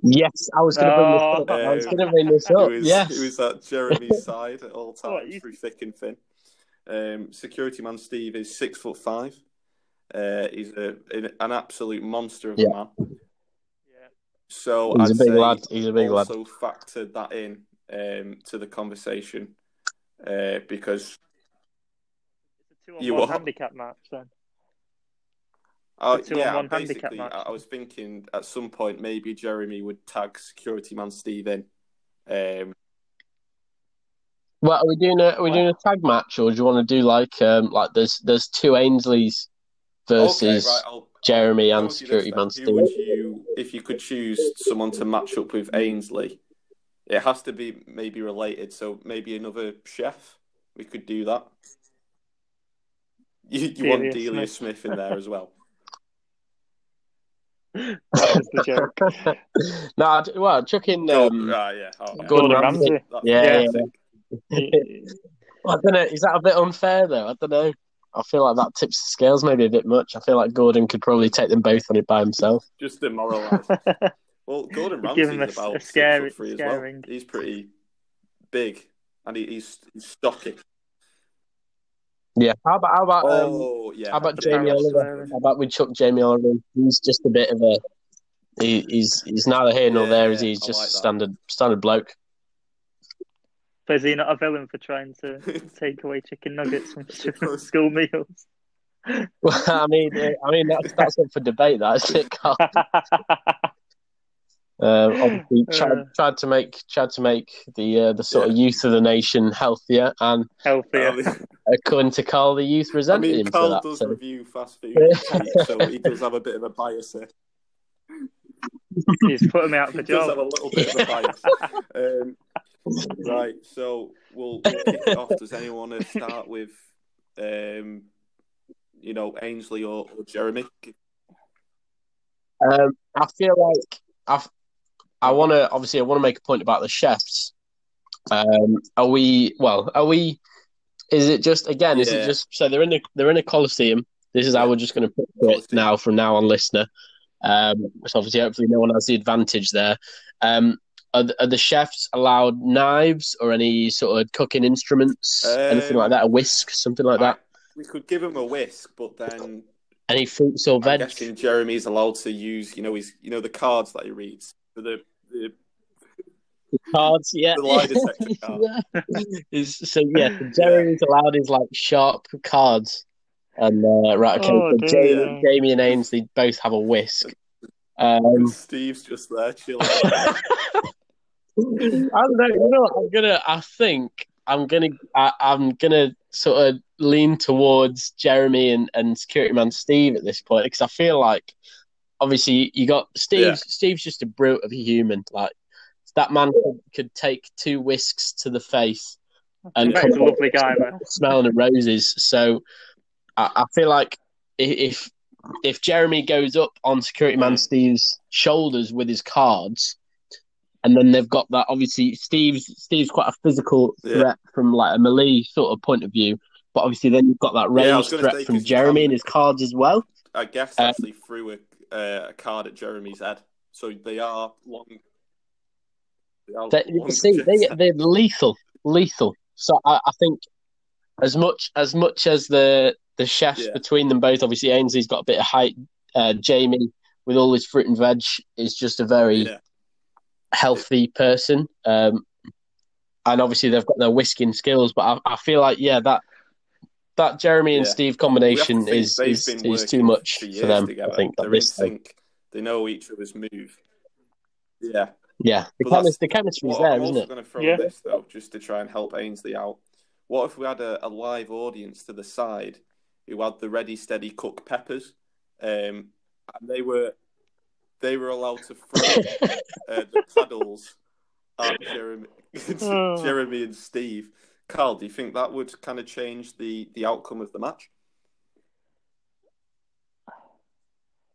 Yes, I was going to bring this up. I was going to bring this who up. is, yes. who is at Jeremy's (laughs) side at all What, times you- through thick and thin. Um, security man Steve is six foot five. Uh, he's a, an absolute monster of Yeah. a man. Yeah. So He's I'd a big say lad. He's a big lad. also factored that in um, to the conversation uh, because It's a two on You one what? handicap match then. uh, yeah, basically match. I, I was thinking at some point maybe Jeremy would tag security man Steve in. Um, Well, are we doing a are we doing a tag match, or do you want to do like um like there's there's two Ainsleys versus okay, right, Jeremy and go with you Security this Man then. Steve? You, if you could choose someone to match up with Ainsley it has to be maybe related. So maybe another chef. We could do that. You, you want Delia Delia Smith. Smith in there as well. (laughs) That was the joke. no, I'd, well, chuck in. Oh, Um, right, yeah. Oh, yeah. Gordon Gordon Ramsay. Ramsay. That's Yeah, yeah. fantastic. I don't know. Is that a bit unfair though? I don't know. I feel like that tips the scales maybe a bit much. I feel like Gordon could probably take them both on it by himself. Just demoralised. (laughs) Well, Gordon You give him Ramsay's a- about a six scary- foot three as scaring. well. He's pretty big, and he, he's, he's stocky. Yeah. How about how about um, Oh, yeah. how about Jamie Harold Oliver? Swearing. How about we chuck Jamie Oliver? He's just a bit of a. He, he's he's neither here nor Yeah, there, is he? He's just like a standard standard bloke. But is he not a villain for trying to (laughs) take away chicken nuggets from (laughs) school meals? (laughs) Well, I mean, I mean that's that's up for debate. That isn't it, Carl? Uh, obviously, tried, Uh. tried to make tried to make the uh, the sort of youth of the nation healthier, and Healthier. according to Carl, the youth I mean, him for Carl that. does so- review fast food, so he does have a bit of a bias here. He's putting me out He for does have a little bit of a bias. um, right, so we'll, we'll kick it off. Does anyone want to start with, um, you know, Ainsley or, or Jeremy? Um, I feel like I've, I want to obviously I want to make a point about the chefs. Um, are we well? Are we? Is it just again? Is Yeah. it just so they're in a they're in a coliseum? This is how we're just going to put it now from now on, listener. Um, so obviously, hopefully, no one has the advantage there. Um, are, the, are the chefs allowed knives or any sort of cooking instruments, anything Um, like that? A whisk, something like that? We could give him a whisk, but then Any fruits or I'm veg? guessing Jeremy's allowed to use, you know, his, you know, the cards that he reads for the, the cards, yeah. The lie detector (laughs) card. yeah. So yeah, so Jeremy's allowed his like sharp cards, and uh, right, okay, Oh, so dear. Jamie, Jamie and Ainsley both have a whisk. Um, Steve's just there chilling. (laughs) I don't know. You know, I'm gonna. I think I'm gonna. I, I'm gonna sort of lean towards Jeremy and, and security man Steve at this point because I feel like obviously you got Steve. Yeah. Steve's just a brute of a human. Like that man could, could take two whisks to the face and He's a lovely guy, though. smelling of roses. So I, I feel like if if Jeremy goes up on security man Mm. Steve's shoulders with his cards, and then they've got that obviously Steve's Steve's quite a physical Yeah. threat from like a melee sort of point of view, but obviously then you've got that Yeah, range gonna threat from Jeremy and his cards as well. I guess Uh, actually threw a, uh, a card at Jeremy's head. So they are long. They are They, long see, they, they're lethal, lethal. So I, I think as much as much as the the chefs Yeah. between them both, obviously Ainsley's got a bit of height. Uh, Jamie, with all his fruit and veg, is just a very Yeah. Healthy person. Um, and obviously they've got their whisking skills, but I, I feel like yeah that that Jeremy and Yeah. Steve We have to combination is is, is too much for, for, them. Together. I think at they're this stage. They know each other's move. Yeah. Yeah, the, But that's- chemis- the chemistry's What there, I'm isn't also it? going to throw Yeah. this though, just to try and help Ainsley out. What if we had a, a live audience to the side who had the ready, steady cook peppers, um, and they were they were allowed to throw (laughs) uh, the paddles at Jeremy, (laughs) Oh. Jeremy and Steve. Carl, do you think that would kind of change the the outcome of the match?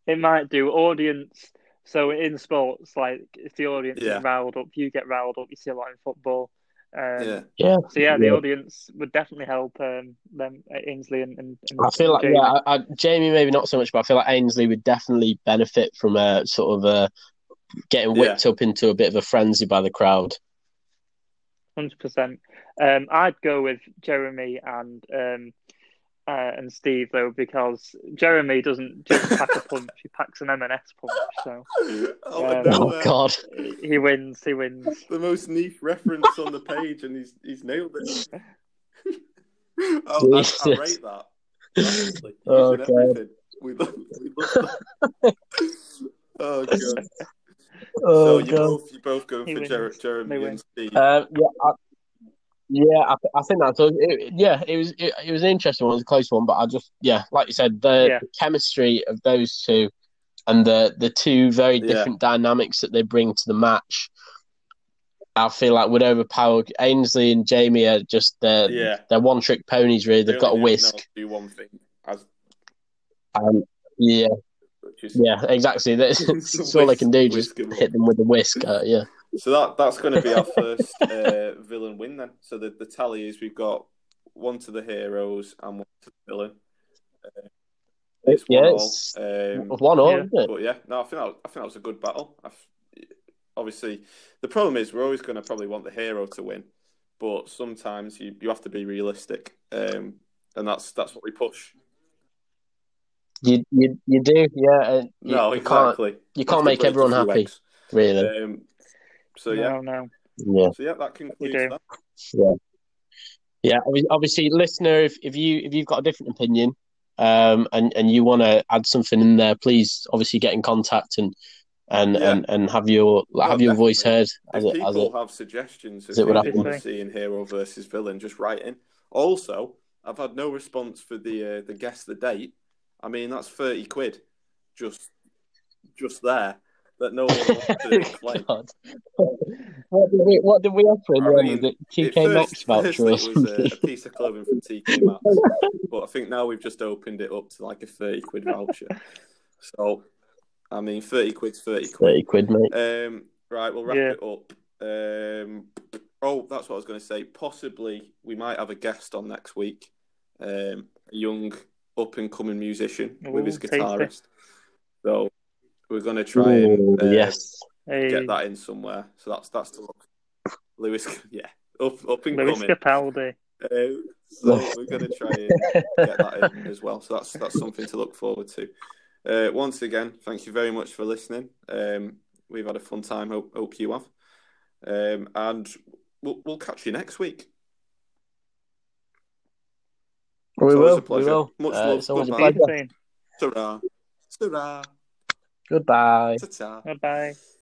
It might do audience. So in sports, like if the audience Yeah. is riled up, you get riled up. You see a lot in football. Um, yeah, Yeah, So yeah, the Yeah. audience would definitely help um, them, uh, Ainsley and, and, and I feel like Jamie. yeah, I, I, Jamie maybe not so much, but I feel like Ainsley would definitely benefit from a sort of a getting whipped up into a bit of a frenzy by the crowd. Hundred percent. Um, I'd go with Jeremy and um, uh, and Steve though because Jeremy doesn't just pack a punch; he packs an M&S punch. So oh, Um, no, Oh God, he wins. He wins. the most niche reference on the page, and he's he's nailed it. I'll, I'll, I'll rate that. Honestly, Oh, God. everything. We love, we love that. oh god! so oh you God. both you both going He for wins. Jer- Jeremy win. and Steve. Uh, yeah, I, yeah, I, th- I think that's it, yeah. It was it, it was an interesting one, it was a close one, but I just yeah, like you said, the, Yeah. the chemistry of those two and the the two very Yeah. different dynamics that they bring to the match. I feel like would overpower Ainsley and Jamie are just they're Yeah. they're one trick ponies really. They've They got a whisk. do one thing, as Um, yeah, which is yeah, exactly. That's, that's (laughs) all they can do. Just Whisk 'em up. hit them with the whisk. Uh, yeah. So that that's going to be our (laughs) first uh, villain win then. So the, the tally is we've got one to the heroes and one to the villain. Uh, it's Yeah, one all. Um, one all, Yeah. isn't it? but yeah, no, I think that, I think that was a good battle. I f- obviously, the problem is we're always going to probably want the hero to win, but sometimes you, you have to be realistic, um, and that's that's what we push. You you you do, yeah. You, no, you can't you can't make everyone happy, eggs. really. Um, so yeah, No, no. Yeah. so yeah, that concludes do. that. Yeah, obvi- obviously, listener, if, if you if you've got a different opinion, um, and and you want to add something in there, please obviously get in contact and and Yeah. and, and have your Well, have your voice heard If as it as people it. have suggestions as of it would who they want to see in hero versus villain, just write in. Also, I've had no response for the uh, the guess the date. I mean, that's thirty quid, just just there that no one wants to (laughs) explain. God. What did we what did we offer in I the mean, Was it It TK Maxx voucher firstly, or was something? a, a piece of clothing from TK Maxx, (laughs) but I think now we've just opened it up to like a thirty quid voucher. So, I mean, thirty quid's thirty quid. Thirty quid, mate. Um, right, we'll wrap Yeah. it up. Um, oh, that's what I was going to say. Possibly, we might have a guest on next week. Um, a young up and coming musician with his Ooh, tasty. guitarist. So we're going to try and uh, yes. Hey, get that in somewhere. So that's that's to look. Lewis, (laughs) yeah, up up and Lewis coming. Capaldi. Uh, so we're going to try and get that in as well. So that's that's something to look forward to. Uh, once again, thank you very much for listening. Um, we've had a fun time. Hope hope you have. Um, and we'll we'll catch you next week. We will. We will. Much Uh, love. it's always a pleasure. Ta-ra. Ta-ra. Goodbye. Ta-ta. Bye bye.